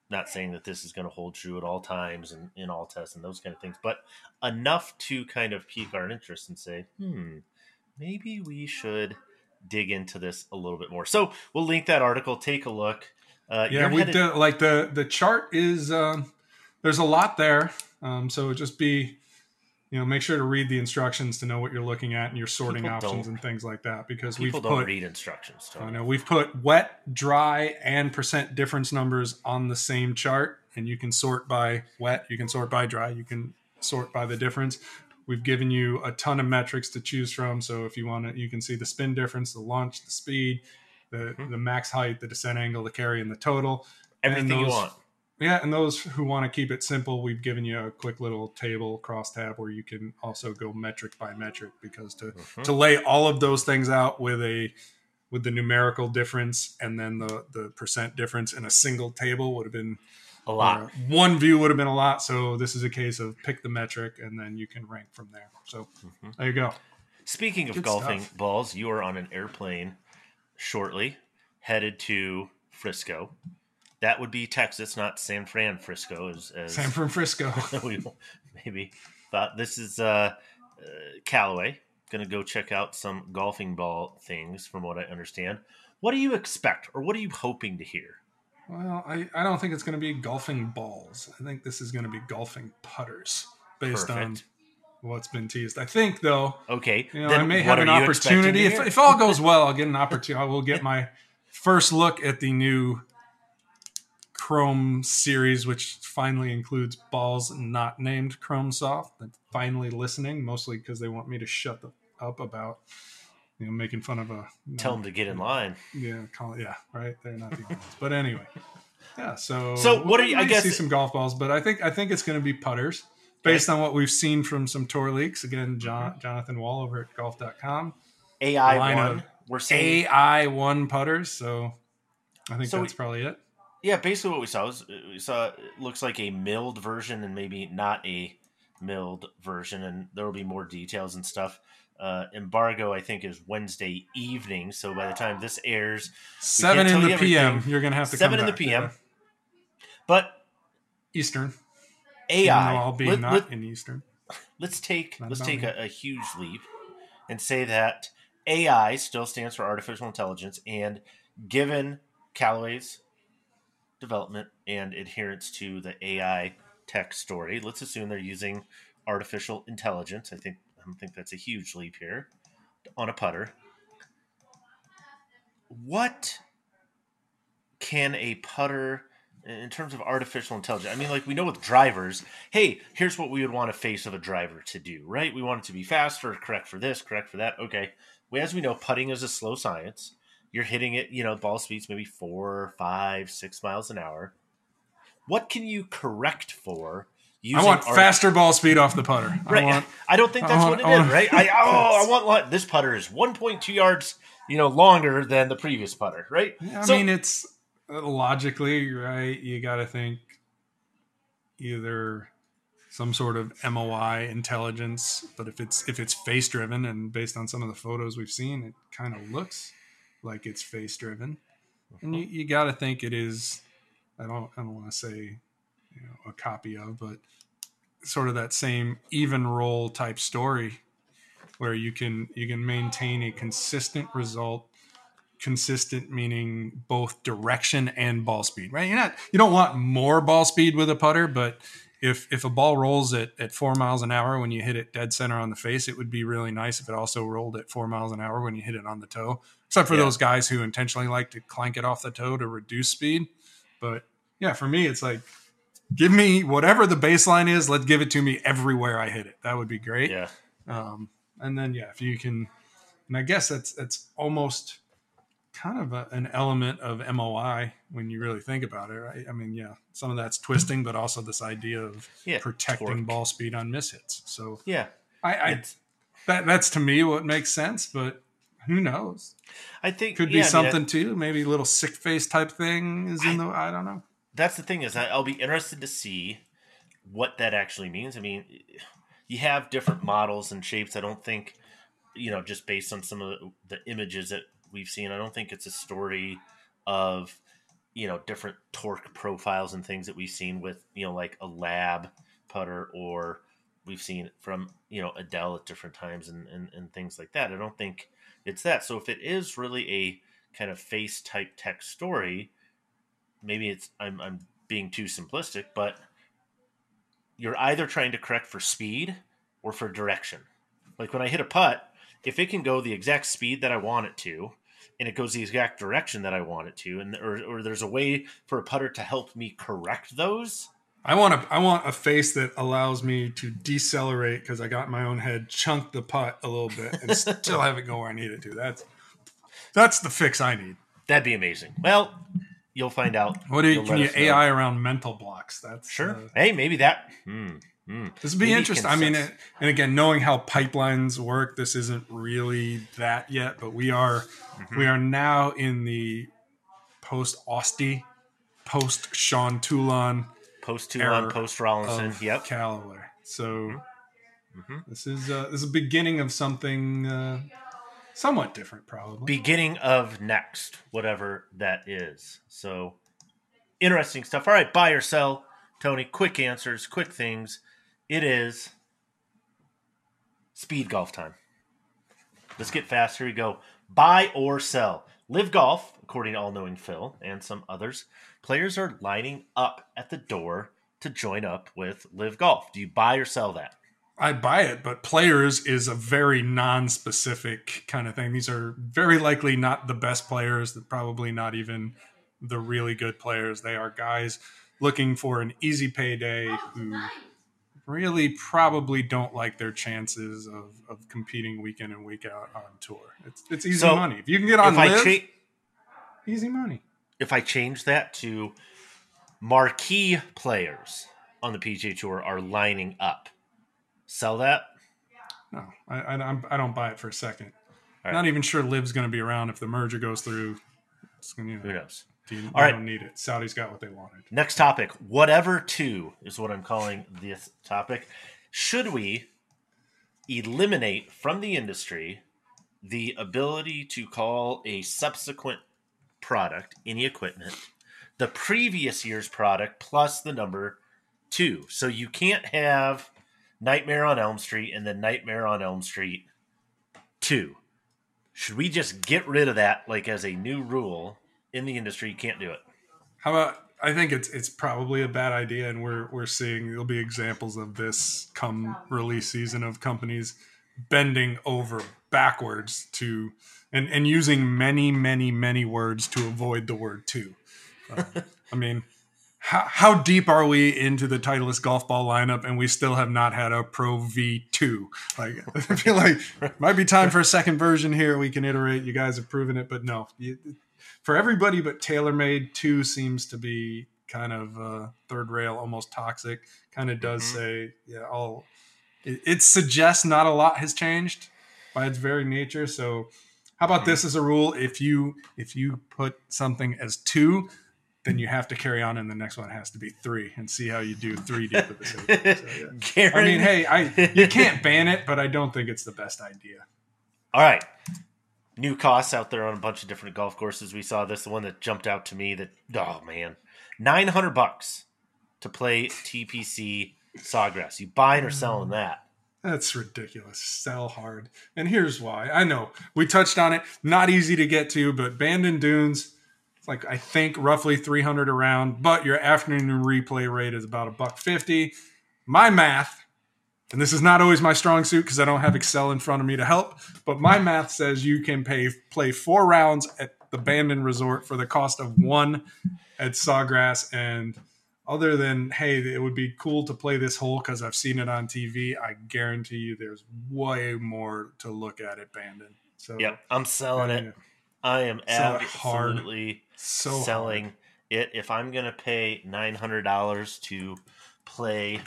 not saying that this is going to hold true at all times and in all tests and those kind of things, but enough to kind of pique our interest and say, hmm, maybe we should dig into this a little bit more. So we'll link that article. Take a look. Uh, yeah we like the the chart is um, there's a lot there um, so just be you know make sure to read the instructions to know what you're looking at and your sorting People options and things like that because people we've don't put read instructions. I know we've put wet, dry, and percent difference numbers on the same chart, and you can sort by wet, you can sort by dry, you can sort by the difference. We've given you a ton of metrics to choose from, so if you want to, you can see the spin difference, the launch, the speed, the Mhm. the max height, the descent angle, the carry, and the total. And Everything you want. Yeah, and those who want to keep it simple, we've given you a quick little table crosstab where you can also go metric by metric because to Mhm. to lay all of those things out with a with the numerical difference and then the the percent difference in a single table would have been A lot. one view would have been a lot. So this is a case of pick the metric and then you can rank from there. So Mhm. there you go. Speaking of Good golfing stuff. balls, you are on an airplane shortly, headed to Frisco. That would be Texas, not San Fran Frisco, as, as San Francisco. we maybe thought. This is uh, uh, Callaway. Going to go check out some golfing ball things, from what I understand. What do you expect, or what are you hoping to hear? Well, I, I don't think it's going to be golfing balls. I think this is going to be golfing putters based on what's been teased. I think though, Okay, you know, then I may have an are you expecting to opportunity. If, if all goes well, I'll get an opportunity. I will get my first look at the new Chrome series, which finally includes balls not named Chrome Soft. I'm finally listening, mostly because they want me to shut the, up about you know making fun of a Tell know, them to get in line. yeah, call yeah, right. They're not the ones, but anyway, yeah. So, So what are you- I guess- see some golf balls, but I think I think it's going to be putters based on what we've seen from some tour leaks. Again, John, Mm-hmm. Jonathan Wall over at Golf.com, AI one. We're saying AI one putters. So I think So that's we- probably it. Yeah, basically what we saw was we saw it looks like a milled version and maybe not a milled version, and there will be more details and stuff. Uh, embargo, I think, is Wednesday evening, so by the time this airs, Seven in the you PM. You're going to have to seven in the PM. yeah. But Eastern. AI, I'll be let, not let, in Eastern. Let's take Not let's take a, a huge leap and say that AI still stands for artificial intelligence, and given Callaway's development and adherence to the AI tech story, let's assume they're using artificial intelligence. I think I don't think that's a huge leap here on a putter. What can a putter in terms of artificial intelligence? I mean, like we know with drivers, hey, here's what we would want a face of a driver to do, right? We want it to be faster, correct for this, correct for that. Okay. As we know, putting is a slow science. You're hitting it, you know, ball speeds maybe four, five, six miles an hour. What can you correct for? Using I want art- faster ball speed off the putter. Right. I want I don't think that's want- what it is, want- right? I oh, I want li- this putter is 1.2 yards, you know, longer than the previous putter, right? I So- mean, it's uh, logically right. You got to think either some sort of MOI intelligence, but if it's if it's face driven and based on some of the photos we've seen, it kind of looks like it's face driven, and you, uh-huh. you got to think it is. I don't I don't want to say you know a copy of, but sort of that same EvenRoll type story where you can you can maintain a consistent result consistent meaning both direction and ball speed right you're not you don't want more ball speed with a putter but if if a ball rolls at, at four miles an hour when you hit it dead center on the face it would be really nice if it also rolled at four miles an hour when you hit it on the toe except for Yeah. those guys who intentionally like to clank it off the toe to reduce speed but yeah for me it's like give me whatever the baseline is let's give it to me everywhere i hit it that would be great Yeah. um, and then yeah, if you can, and I guess that's that's almost kind of a, an element of MOI when you really think about it, right? I mean, yeah, some of that's twisting, but also this idea of Yeah. protecting torque. ball speed on miss hits. So Yeah. I, I that that's to me what makes sense, but who knows? I think Could be yeah, I mean, something too. Maybe a little SIK face type thing is in the. I don't know. that's the thing is I- I'll be interested to see what that actually means. I mean, you have different models and shapes. I don't think, you know, just based on some of the, the images that we've seen, I don't think it's a story of, you know, different torque profiles and things that we've seen with, you know, like a lab putter or we've seen from, you know, Adele at different times and, and, and things like that. I don't think it's that. So if it is really a kind of face type tech story, maybe it's I'm I'm being too simplistic, but you're either trying to correct for speed or for direction. Like when I hit a putt, if it can go the exact speed that I want it to, and it goes the exact direction that I want it to, and or, or there's a way for a putter to help me correct those. I want a I want a face that allows me to decelerate because I got my own head, chunk the putt a little bit, and still have it go where I need it to. That's that's the fix I need. That'd be amazing. Well, you'll find out. What do you, can you us know. AI around mental blocks? That's Sure. uh, hey, maybe that. Hmm. Hmm. this would be Maybe interesting. I mean, it, and again, knowing how pipelines work, this isn't really that yet, but we are Mm-hmm. we are now in the post Austie, post Sean Toulon Post Toulon, post Rollinson. Yep. Callaway. So Mhm. this is uh, this is a beginning of something uh, somewhat different, probably. Beginning of next, whatever that is. So interesting stuff. All right, buy or sell, Tony. Quick answers, quick things. It is speed golf time. Let's get fast. Here we go. Buy or sell. LIV Golf, according to all knowing Phil and some others. Players are lining up at the door to join up with LIV Golf. Do you buy or sell that? I buy it, but players is a very non-specific kind of thing. These are very likely not the best players. Probably not even the really good players. They are guys looking for an easy payday who really probably don't like their chances of, of competing week in and week out on tour. It's it's easy So, money. If you can get on I live, cha- easy money. if I change that to marquee players on the PGA Tour are lining up, sell that. No, I, I, I'm- don't buy it for a second. Right. Not even sure Liv's going to be around if the merger goes through. It's gonna, you know, Who knows? You, All right. don't need it. Saudi's got what they wanted. Next topic. Whatever two is what I'm calling this topic. Should we eliminate from the industry the ability to call a subsequent product, any equipment, the previous year's product plus the number two? So you can't have Nightmare on Elm Street and then Nightmare on Elm Street 2. Should we just get rid of that like as a new rule in the industry? You can't do it. How about? I think it's it's probably a bad idea, and we're we're seeing there'll be examples of this come release season of companies bending over backwards to and and using many many many words to avoid the word two. Um, I mean. How, how deep are we into the Titleist golf ball lineup, and we still have not had a Pro V2? Like, I feel like might be time for a second version here. We can iterate. You guys have proven it, but no, you, for everybody but TaylorMade, two seems to be kind of uh, third rail, almost toxic. Kind of does Mhm. say, yeah, all it, it suggests not a lot has changed by its very nature. So, how about this as a rule? If you if you put something as two, then you have to carry on, and the next one has to be three, and see how you do three deep with the. So, yeah. I mean, hey, I you can't ban it, but I don't think it's the best idea. All right. New costs out there on a bunch of different golf courses. We saw this, the one that jumped out to me that, oh man, 900 bucks to play TPC Sawgrass. You buying or selling that? That's ridiculous. Sell hard. And here's why. I know we touched on it. Not easy to get to, but Bandon Dunes, it's like I think roughly 300 around, but your afternoon replay rate is about a buck 50. My math, and this is not always my strong suit because I don't have Excel in front of me to help, but my math says you can pay play four rounds at the Bandon Resort for the cost of one at Sawgrass and other than hey it would be cool to play this hole because i've seen it on tv i guarantee you there's way more to look at at bandon so Yep, I'm selling it. I am Sell it hard. absolutely so hard. selling it. If I'm going to pay $900 to play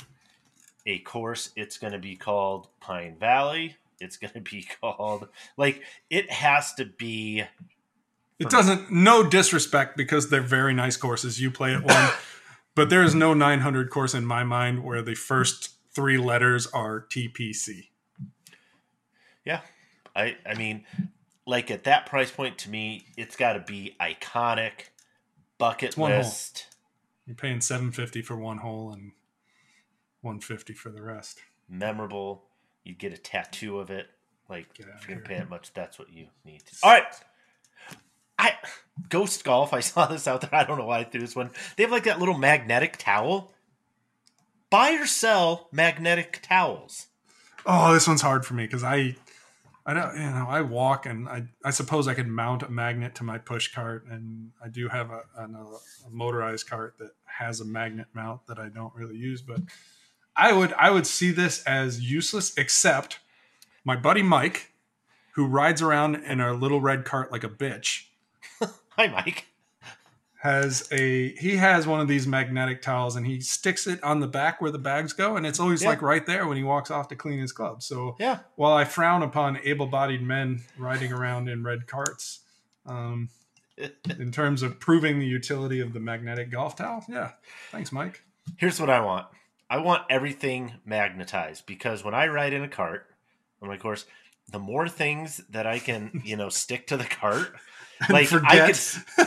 a course, it's going to be called Pine Valley. It's going to be called, like, it has to be it doesn't no disrespect because they're very nice courses you play at one but there is no 900 course in my mind where the first three letters are tpc Yeah. I I mean, like at that price point to me, it's got to be iconic, bucket one hole. list, you're paying 750 for one hole and 150 for the rest memorable. You get a tattoo of it. Like if you're gonna pay it much, that's what you need. All right. I Ghost Golf. I saw this out there. I don't know why I threw this one. They have like that little magnetic towel. Buy or sell magnetic towels. Oh, this one's hard for me because I, I don't, you know, I walk and I, I suppose I could mount a magnet to my push cart, and I do have a, an- a motorized cart that has a magnet mount that I don't really use, but I would, I would see this as useless, except my buddy Mike, who rides around in a little red cart like a bitch, Hi, Mike. has a he has one of these magnetic towels and he sticks it on the back where the bags go and it's always Yeah. like right there when he walks off to clean his club. So Yeah. while I frown upon able-bodied men riding around in red carts, um, in terms of proving the utility of the magnetic golf towel, yeah, thanks, Mike. Here's what I want. I want everything magnetized because when I ride in a cart, and of course, the more things that I can, you know, stick to the cart, like I could.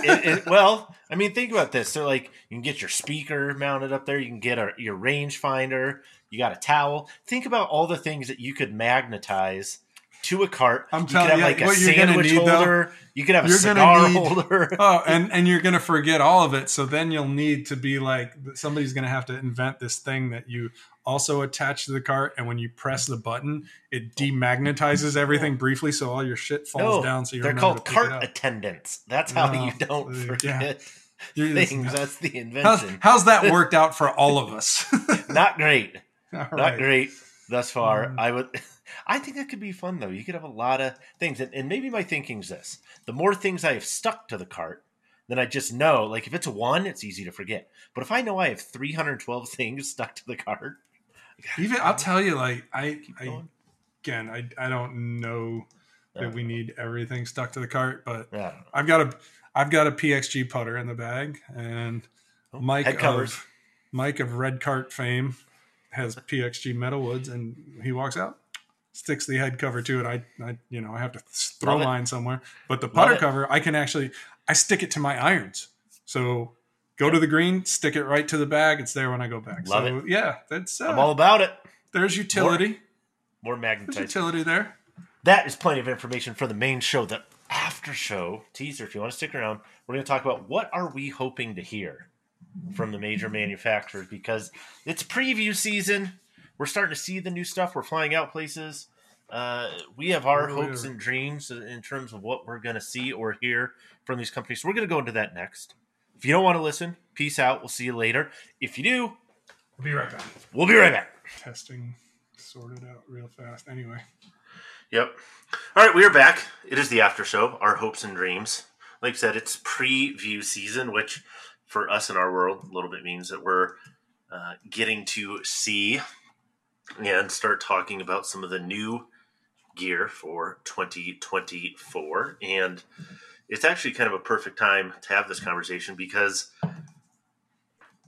It, it, well, I mean, think about this. So, like, you can get your speaker mounted up there. You can get a, your rangefinder. You got a towel. Think about all the things that you could magnetize to a cart. I'm you telling could have you, like a you're sandwich need, though, holder. you could have a cigar need- holder. oh, and and you're gonna forget all of it. So then you'll need to be like somebody's gonna have to invent this thing that you also attach to the cart, and when you press the button, it demagnetizes everything briefly, so all your shit falls no, down. So you they're called cart attendants. That's how No, you don't yeah. forget You're- things. That's the invention. how's that worked out for all of us? Not great. All Not great thus far. Mm. I would. I think that could be fun though. You could have a lot of things, and, and maybe my thinking's this: the more things I have stuck to the cart, then I just know. Like if it's a one, it's easy to forget. But if I know I have three hundred twelve things stuck to the cart, Even I'll tell you, like I, I again, I I don't know that we need everything stuck to the cart, but yeah. I've got a I've got a PXG putter in the bag, and Oh, Mike of Mike of Red Cart fame has PXG Metalwoods, and he walks out, sticks the head cover to it. I, I you know I have to throw Love it. mine somewhere, but the putter cover I can actually I stick it to my irons. So go to the green, stick it right to the bag. It's there when I go back. Love so yeah, that's uh, I'm all about it. there's utility. More There's magnetized. utility there. that is plenty of information for the main show. The after show teaser. If you want to stick around, we're going to talk about what are we hoping to hear from the major manufacturers because it's preview season. We're starting to see the new stuff. We're flying out places. Uh, we have our Really hopes are. and dreams in terms of what we're going to see or hear from these companies. So we're going to go into that next. If you don't want to listen, peace out. We'll see you later. If you do, we'll Be right back. we'll be right back. Testing sorted out real fast. Anyway. Yep. All right, we are back. It is the after show, our hopes and dreams. Like I said, it's preview season, which for us in our world a little bit means that we're uh, getting to see and start talking about some of the new gear for 2024. And it's actually kind of a perfect time to have this conversation because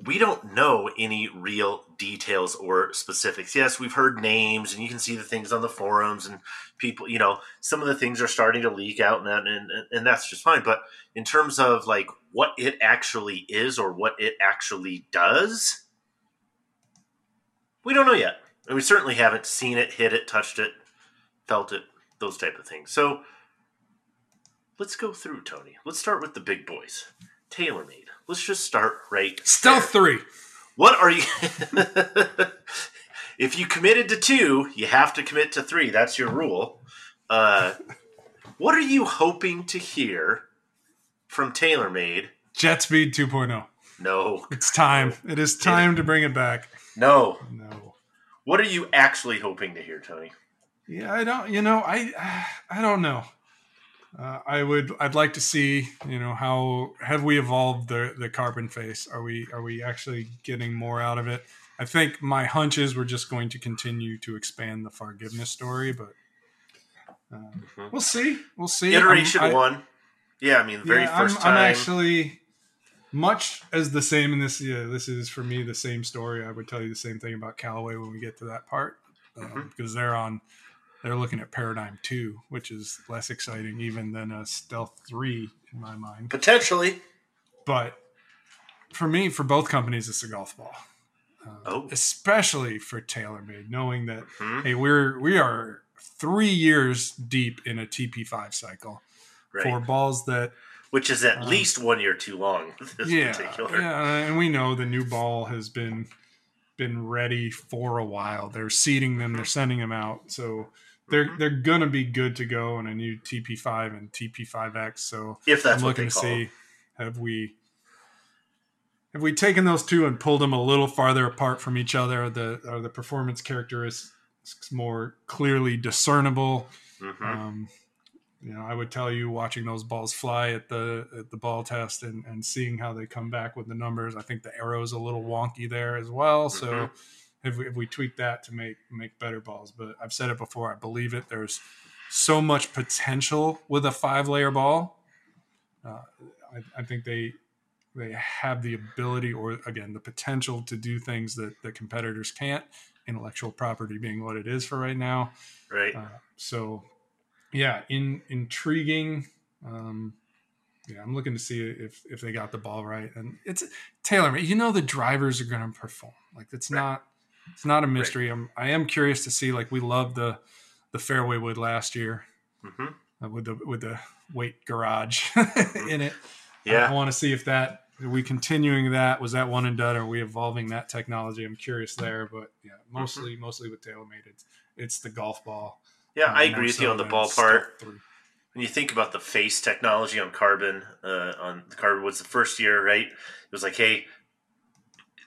we don't know any real details or specifics. Yes, we've heard names and you can see the things on the forums and people, you know, some of the things are starting to leak out and, that, and, and that's just fine. But in terms of like what it actually is or what it actually does, we don't know yet. And we certainly haven't seen it, hit it, touched it, felt it, those type of things. So let's go through, Tony. Let's start with the big boys. TaylorMade. Let's just start right Stealth there. three. What are you? if you committed to two, you have to commit to three. That's your rule. Uh, what are you hoping to hear from TaylorMade? Jet Speed 2.0. No, It's time. It is time to bring it back. no. No. What are you actually hoping to hear, Tony? Yeah, I don't. You know, I I don't know. Uh, I would. I'd like to see. You know, how have we evolved the the carbon face? Are we are we actually getting more out of it? I think my hunch is we're just going to continue to expand the forgiveness story, but um, Mhm. we'll see. We'll see. Iteration I'm- one. Yeah, I mean, the very yeah, I'm, 1st time. I'm actually much as the same in this. Yeah, this is for me the same story. I would tell you the same thing about Callaway when we get to that part, um, Mhm. because they're on. They're looking at Paradigm Two, which is less exciting even than a Stealth Three in my mind. Potentially. But for me, for both companies, it's a golf ball. Uh, Oh. especially for TaylorMade, knowing that Hmm, hey, we're we are three years deep in a TP5 cycle right. for balls that Which is at um, least one year too long. This yeah, particular. yeah, and we know the new ball has been been ready for a while. They're seeding them, they're sending them out, so they're Mhm. they're gonna be good to go on a new TP5 and TP5X. So If that's I'm looking to see them. have we have we taken those two and pulled them a little farther apart from each other? Are the are the performance characteristics more clearly discernible? Mhm. Um, you know, I would tell you watching those balls fly at the at the ball test and, and seeing how they come back with the numbers. I think the aero's a little wonky there as well. So Mhm. if we, if we tweak that to make make better balls, but I've said it before, I believe it. There's so much potential with a five layer ball. Uh, I, I think they they have the ability or again the potential to do things that that competitors can't. Intellectual property being what it is for right now. Right. Uh, so, yeah, in intriguing. Um, yeah, I'm looking to see if if they got the ball right, and it's Taylor. You know, the drivers are going to perform. Like it's Right. not it's not a mystery. I'm I am curious to see. Like we loved the the fairway wood last year hmm uh, with the with the weight garage in it. Yeah, I, Yeah. want to see if that are we continuing that was that one and done. Or are we evolving that technology? I'm curious there, but yeah, mostly mostly with TaylorMade, it's it's the golf ball. Yeah, I agree with you on the ball part. When you think about the face technology on carbon, uh, on the carbon was the first year, right? It was like, hey,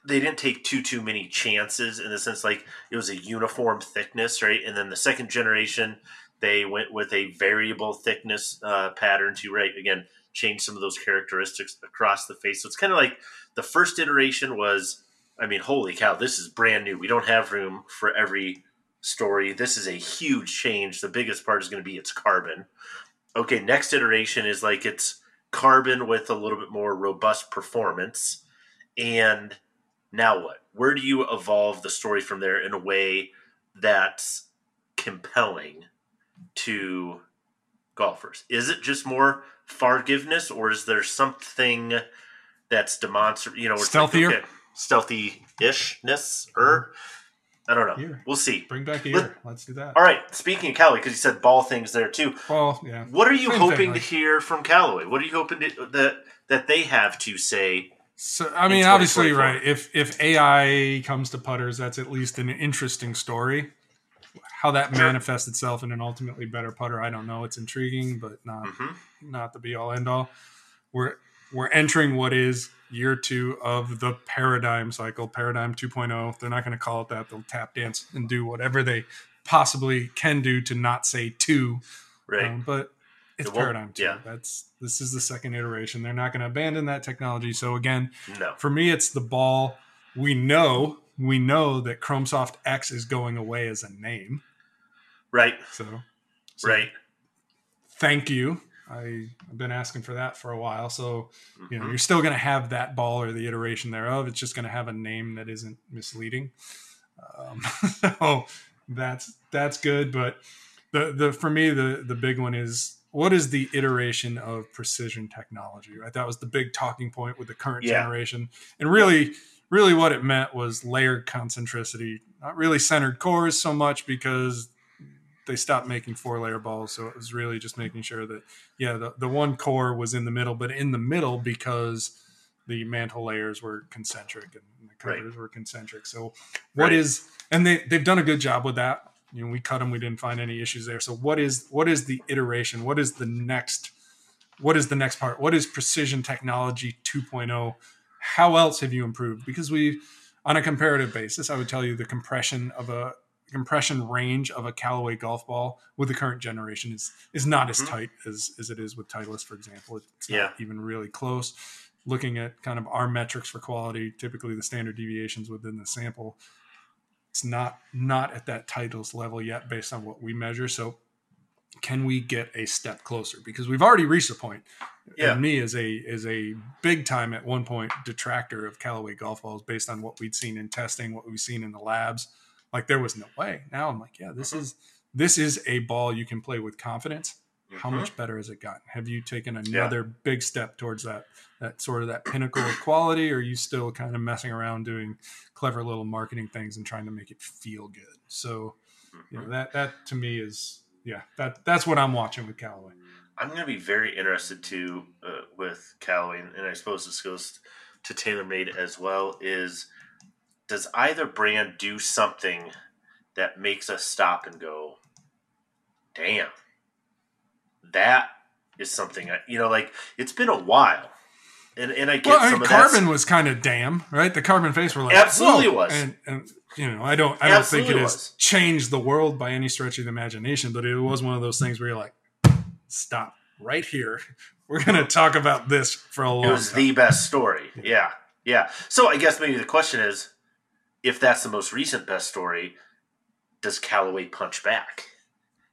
they didn't take too too many chances in the sense like it was a uniform thickness, right? And then the second generation, they went with a variable thickness uh, pattern to right again change some of those characteristics across the face. So it's kind of like the first iteration was, I mean, holy cow, this is brand new. We don't have room for every story. This is a huge change. The biggest part is going to be its carbon. Okay, next iteration is like it's carbon with a little bit more robust performance. And now what? Where do you evolve the story from there in a way that's compelling to golfers? Is it just more forgiveness, or is there something that's demonstrative? You know, it's like, Stealthier? okay, stealthy-ishness, or mm-hmm. I don't know. Here. We'll see. Bring back a Let- year. Let's do that. All right. Speaking of Callaway, because you said ball things there too. Well, yeah. What are you Same hoping thing, to hear from Callaway? What are you hoping to, that that they have to say? So I mean, obviously, right? If if AI comes to putters, that's at least an interesting story. How that Sure. manifests itself in an ultimately better putter, I don't know. It's intriguing, but not hmm not the be all end all. We're we're entering what is year two of the paradigm cycle, paradigm 2.0. They're not going to call it that. They'll tap dance and do whatever they possibly can do to not say two. Right. Um, but it's It paradigm two. yeah. That's this is the second iteration. They're not going to abandon that technology. So again, no. for me, it's the ball. We know we know that ChromeSoft X is going away as a name. Right. So, so Right. Thank you. I, I've been asking for that for a while. So you know Mhm. you're still going to have that ball or the iteration thereof. It's just going to have a name that isn't misleading. Um, so that's that's good. But the the for me the the big one is what is the iteration of precision technology? Right, that was the big talking point with the current Yeah. generation, and really. Really, what it meant was layered concentricity, not really centered cores so much because they stopped making four layer balls. So it was really just making sure that yeah, the, the one core was in the middle, but in the middle because the mantle layers were concentric and the covers were concentric. So what Right. is and they they've done a good job with that. You know, we cut them, we didn't find any issues there. So what is what is the iteration? What is the next what is the next part? What is precision technology 2.0? How else have you improved? Because we on a comparative basis, I would tell you the compression of a compression range of a Callaway golf ball with the current generation is is not as Mhm. tight as as it is with Titleist, for example. It's Yeah. not even really close. Looking at kind of our metrics for quality, typically the standard deviations within the sample, it's not not at that Titleist level yet, based on what we measure. So, can we get a step closer? Because we've already reached a point. Yeah. And me as a is a big time at one point detractor of Callaway golf balls based on what we'd seen in testing, what we've seen in the labs. Like there was no way. Now I'm like, yeah, this Mhm. is this is a ball you can play with confidence. How Mhm. much better has it gotten? Have you taken another big step towards that that sort of that pinnacle of quality, or are you still kind of messing around doing clever little marketing things and trying to make it feel good? So, you know, Mhm. that that to me is yeah, that that's what I'm watching with Callaway. I'm going to be very interested too uh, with Callaway, and I suppose this goes to TaylorMade as well. Is does either brand do something that makes us stop and go, "Damn, that is something"? I, you know, like it's been a while, and and I get Well, I some mean, carbon was kind of damn, right? The carbon face were like Absolutely was. and, and you know, I don't, I don't think it has changed the world by any stretch of the imagination, but it was one of those things where you're like, stop right here. We're going to talk about this for a long time. It was time. the best story. Yeah. Yeah. So I guess maybe the question is if that's the most recent best story, does Callaway punch back?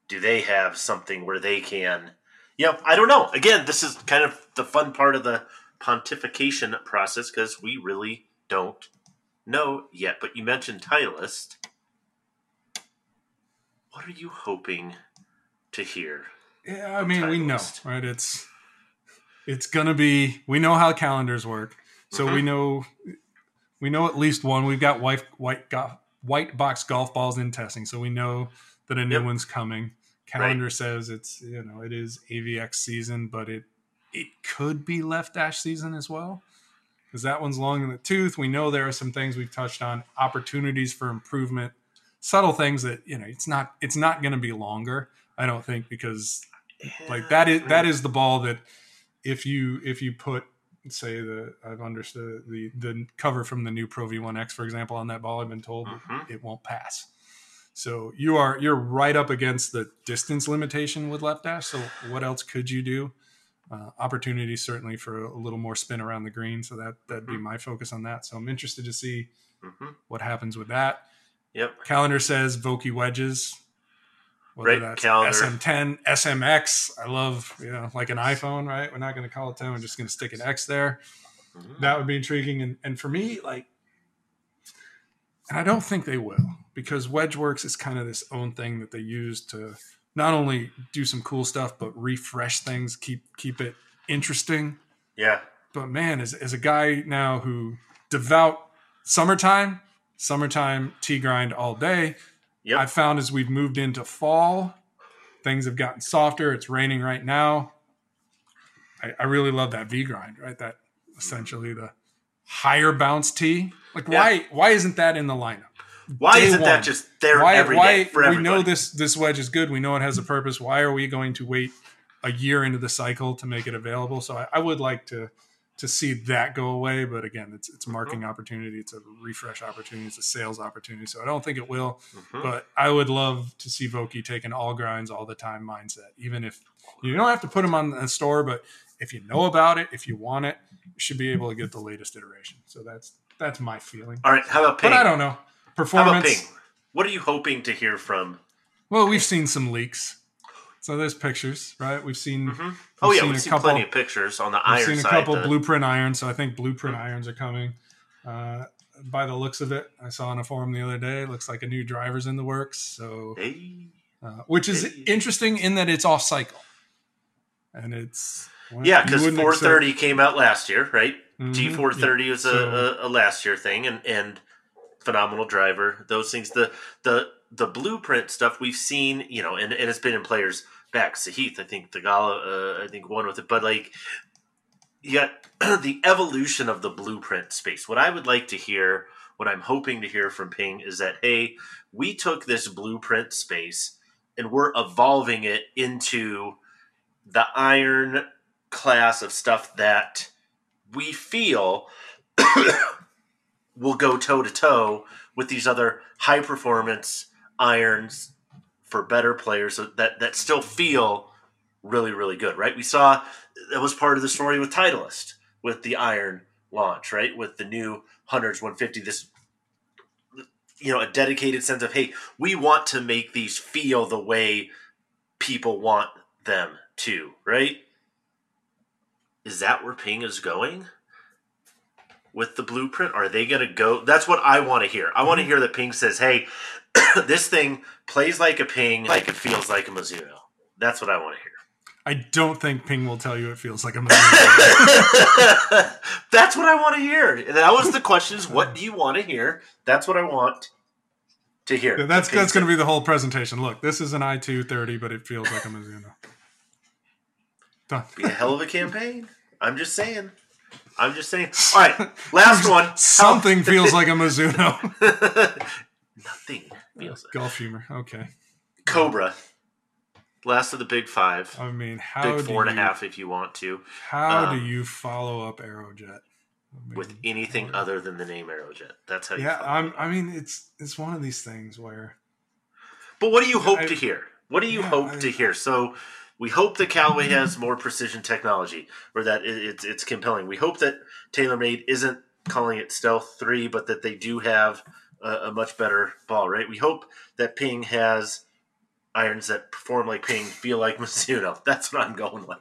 Do they have something where they can? Yeah, I don't know. Again, this is kind of the fun part of the pontification process because we really don't know yet. But you mentioned Titleist. What are you hoping to hear? Yeah, I mean, we know, right? It's it's gonna be. We know how calendars work, so Mhm. we know we know at least one. We've got white white white box golf balls in testing, so we know that a new Yep. one's coming. Calendar says it's you know it is AVX season, but it it could be left dash season as well because that one's long in the tooth. We know there are some things we've touched on, opportunities for improvement, subtle things that you know it's not it's not going to be longer. I don't think because like that is that is the ball that if you if you put say that I've understood the the cover from the new Pro V1X for example on that ball I've been told Mhm. it won't pass. So you are you're right up against the distance limitation with left dash. So what else could you do? Uh, opportunities certainly for a little more spin around the green. So that that'd be my focus on that. So I'm interested to see Mhm. what happens with that. Yep. Calendar says Vokey wedges. Whether Right, that's calendar. SM10, SMX. I love, you know, like an iPhone, right? We're not going to call it 10. We're just going to stick an X there. Mhm. That would be intriguing. And, and for me, like, and I don't think they will because Wedgeworks is kind of this own thing that they use to not only do some cool stuff, but refresh things, keep keep it interesting Yeah. but man, as, as a guy now who devout summertime, summertime T grind all day, Yep. I've found as we've moved into fall, things have gotten softer. It's raining right now. I, I really love that V grind, right? That essentially the higher bounce T. Like Yeah. why why isn't that in the lineup? Why Day isn't one. that just there why every why day for we know this this wedge is good. We know it has a purpose. Why are we going to wait a year into the cycle to make it available? So I, I would like to to see that go away. But again, it's it's a marketing Mm-hmm. opportunity. It's a refresh opportunity. It's a sales opportunity. So I don't think it will. Mhm. But I would love to see Vokey take an all grinds all the time mindset. Even if you don't have to put them on the store, but if you know about it, if you want it, you should be able to get the latest iteration. So that's that's my feeling. All right. How about Ping? But I don't know. Performance. What are you hoping to hear from? Well, we've seen some leaks. So there's pictures, right? We've seen Mhm. Oh yeah, seen we've seen couple- plenty of pictures on the iron. we've seen a couple the- blueprint irons. So I think blueprint irons are coming. Uh, by the looks of it, I saw on a forum the other day. Looks like a new driver's in the works. So, Hey. uh, which is Hey. interesting in that it's off cycle, and it's well, Yeah, because wouldn't 430 came out last year, right? Mhm. G430 was a, So- a, a last year thing, and and phenomenal driver. Those things, the the the blueprint stuff we've seen, you know, and, and it's been in players back. Sahith, I think Theegala, uh, I think won with it, but like you got the evolution of the blueprint space. What I would like to hear, what I'm hoping to hear from Ping is that hey, we took this blueprint space and we're evolving it into the iron class of stuff that we feel will go toe to toe with these other high performance irons for better players that that still feel really really good right we saw that was part of the story with titleist with the iron launch right with the new hundreds 150 this you know a dedicated sense of hey we want to make these feel the way people want them to right is that where ping is going with the blueprint? Are they going to go? That's what I want to hear. I want to mm-hmm. hear that Ping says, "Hey, this thing plays like a Ping, like it feels like a Mizuno." That's what I want to hear. I don't think Ping will tell you it feels like a Mizuno. That's what I want to hear. That was the question: is what do you want to hear? That's what I want to hear. that's that's going to be the whole presentation. Look, this is an i230, but it feels like a Mizuno. Done. be a hell of a campaign. I'm just saying. I'm just saying. All right, last one. Something feels like a Mizuno. Nothing feels like Golf humor. Okay. Cobra. Last of the big five. I mean, how big do four and a half if you want to, How Um, do you follow up Aerojet? I mean, with anything other than the name Aerojet. That's how yeah, follow I'm. I mean, it's it's one of these things where But what do you hope I- to hear? What do you Yeah, hope I- to hear? So, we hope that Callaway has more precision technology, or that it, it's it's compelling. We hope that TaylorMade isn't calling it Stealth Three, but that they do have a, a much better ball. Right? We hope that Ping has irons that perform like Ping, feel like Mizuno. That's what I'm going with.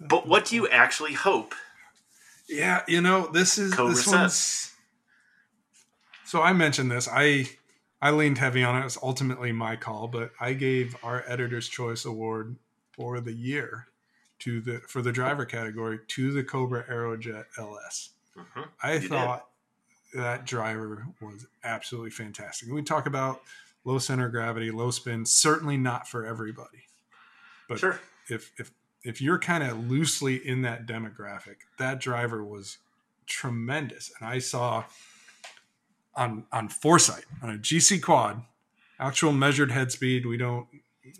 But what do you actually hope? Yeah, you know, this is Cobra this says. one's. So I mentioned this. I I leaned heavy on it. It was ultimately my call, but I gave our Editor's Choice Award for the year to the for the driver category to the Cobra Aerojet LS. Mhm. I You thought that driver was absolutely fantastic. We talk about low center of gravity, low spin, certainly not for everybody. But Sure. if if if you're kind of loosely in that demographic, that driver was tremendous. And I saw on on foresight on a GC quad, actual measured head speed. We don't,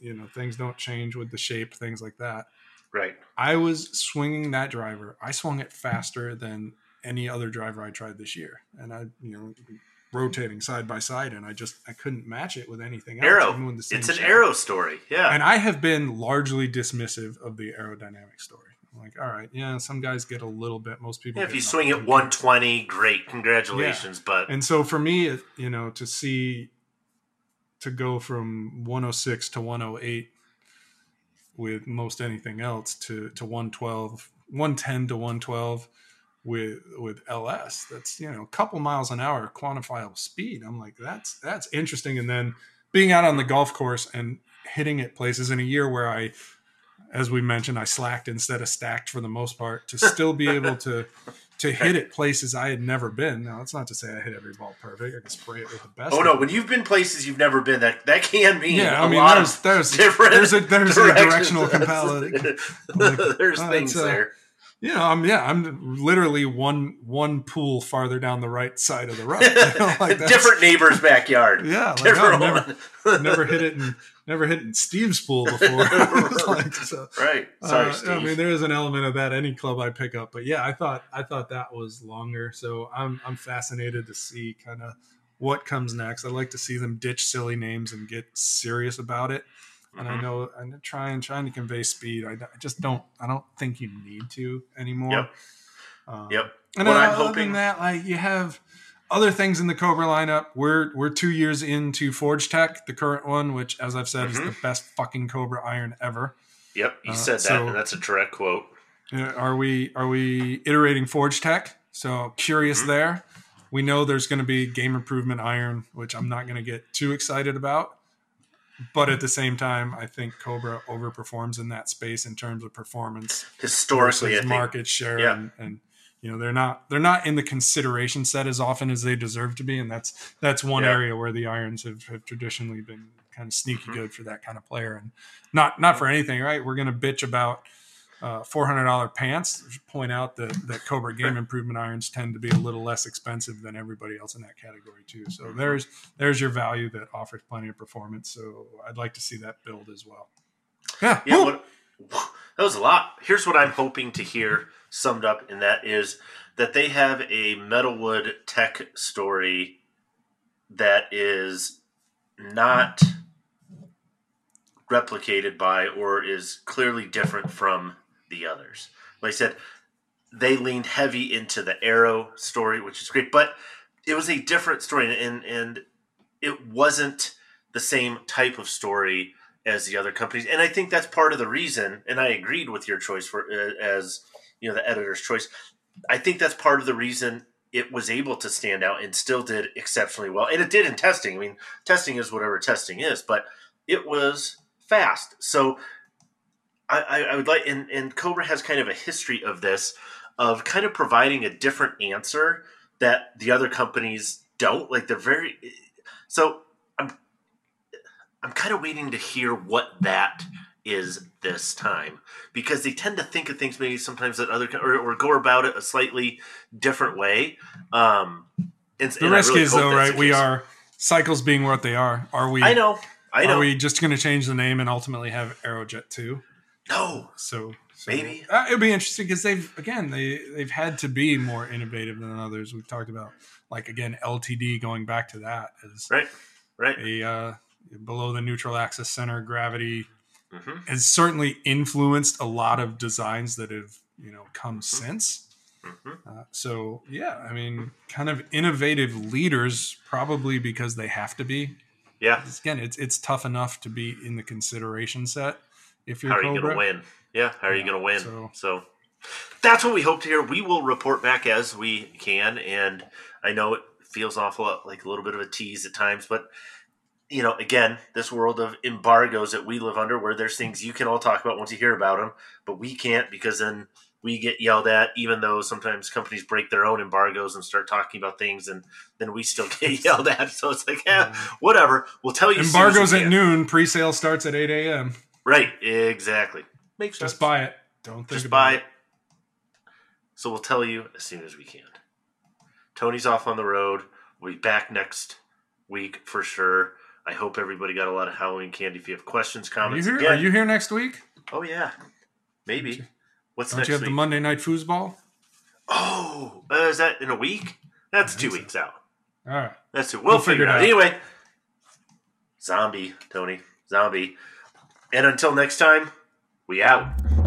you know, things don't change with the shape, things like that. Right. I was swinging that driver. I swung it faster than any other driver I tried this year, and I, you know, rotating side by side, and I just I couldn't match it with anything else. Aero. It's an shape. aero story. Yeah. And I have been largely dismissive of the aerodynamic story. I'm like, all right, yeah, some guys get a little bit. Most people. Yeah, if you swing at 120, great, congratulations. But And so for me, you know, to see to go from 106 to 108 with most anything else to to 112, 110 to 112 with with LS, that's you know a couple miles an hour quantifiable speed. I'm like, that's that's interesting. And then being out on the golf course and hitting it places in a year where I as we mentioned, I slacked instead of stacked for the most part to still be able to to hit it places I had never been. Now, that's not to say I hit every ball perfect. I can spray it with the best. oh no, when you've been places you've never been, that that can mean yeah, a I mean, lot there's of there's different. there's a there's a directional compatibility. Like, there's uh, things there. You know, I'm yeah, I'm literally one one pool farther down the right side of the road. You know, like Different neighbor's backyard. Yeah, like, Different I've never, never hit it in never hit in Steve's pool before. like, so, right. Sorry, Uh, Steve. I mean, there is an element of that any club I pick up, but yeah, I thought I thought that was longer. So I'm I'm fascinated to see kind of what comes next. I like to see them ditch silly names and get serious about it. And I Mhm. know I'm trying trying to convey speed. I, I just don't I don't think you need to anymore. Yep. Um, Yep. And What I'm hoping- than that, like you have other things in the Cobra lineup. We're we're two years into Forged Tec, the current one, which, as I've said, is Mhm. the best fucking Cobra iron ever. Yep, you Uh, said that, so- and that's a direct quote. Are we are we iterating Forged Tec? So curious Mhm. there. We know there's going to be game improvement iron, which I'm not going to get too excited about. But at the same time, I think Cobra overperforms in that space in terms of performance Historically, I versus think. market share, Yeah. and, and you know they're not they're not in the consideration set as often as they deserve to be, and that's that's one Yeah. area where the irons have, have traditionally been kind of sneaky Mhm. good for that kind of player, and not not for anything, right? We're going to bitch about uh, four hundred dollar pants. Point out that that Cobra game improvement irons tend to be a little less expensive than everybody else in that category too. So there's there's your value that offers plenty of performance. So I'd like to see that build as well. Yeah, Yeah, what, that was a lot. Here's what I'm hoping to hear summed up, and that is that they have a Metalwood tech story that is not replicated by or is clearly different from the others. Like I said, they leaned heavy into the Aero story, which is great, but it was a different story, and and it wasn't the same type of story as the other companies. And I think that's part of the reason. And I agreed with your choice for uh, as you know the editor's choice. I think that's part of the reason it was able to stand out and still did exceptionally well. And it did in testing. I mean, testing is whatever testing is, but it was fast. So I, I, would like, and, and Cobra has kind of a history of this, of kind of providing a different answer that the other companies don't. Like they're very, so I'm, I'm kind of waiting to hear what that is this time because they tend to think of things maybe sometimes that other or, or go about it a slightly different way. Um, and, The and risk really is though, right? We are cycles being what they are. Are we? I know. I know. Are we just going to change the name and ultimately have Aerojet two? No. So, so Maybe. uh, it'll be interesting because they've again they they've had to be more innovative than others. We've talked about like again LTD going back to that as Right. Right. a uh, below the neutral axis center gravity Mhm. has certainly influenced a lot of designs that have you know come since. Mhm. Uh, so yeah, I mean, kind of innovative leaders, probably because they have to be. Yeah. Again, it's it's tough enough to be in the consideration set if you're How are you going to win? Yeah. How are you going to win? so- So. that's what we hope to hear. We will report back as we can, and I know it feels awful like a little bit of a tease at times, but you know, again, this world of embargoes that we live under, where there's things you can all talk about once you hear about them, but we can't because then we get yelled at. Even though sometimes companies break their own embargoes and start talking about things, and then we still get yelled at. So it's like, eh, whatever. We'll tell you. as soon as we Embargoes at noon. Pre-sale starts at eight a.m. Right. Exactly. Makes sense. Just buy it. Don't think Just about buy it. it. So we'll tell you as soon as we can. Tony's off on the road. We'll be back next week for sure. I hope everybody got a lot of Halloween candy. If you have questions, Are you comments, here? again- Are you here next week? oh yeah, maybe. What's next? Don't next you have week? the Monday night foosball? oh, uh, is that in a week? That's two so. weeks out. All right. That's two. We'll, We'll figure figure it out. it out. Anyway, zombie Tony, zombie, and until next time, we out.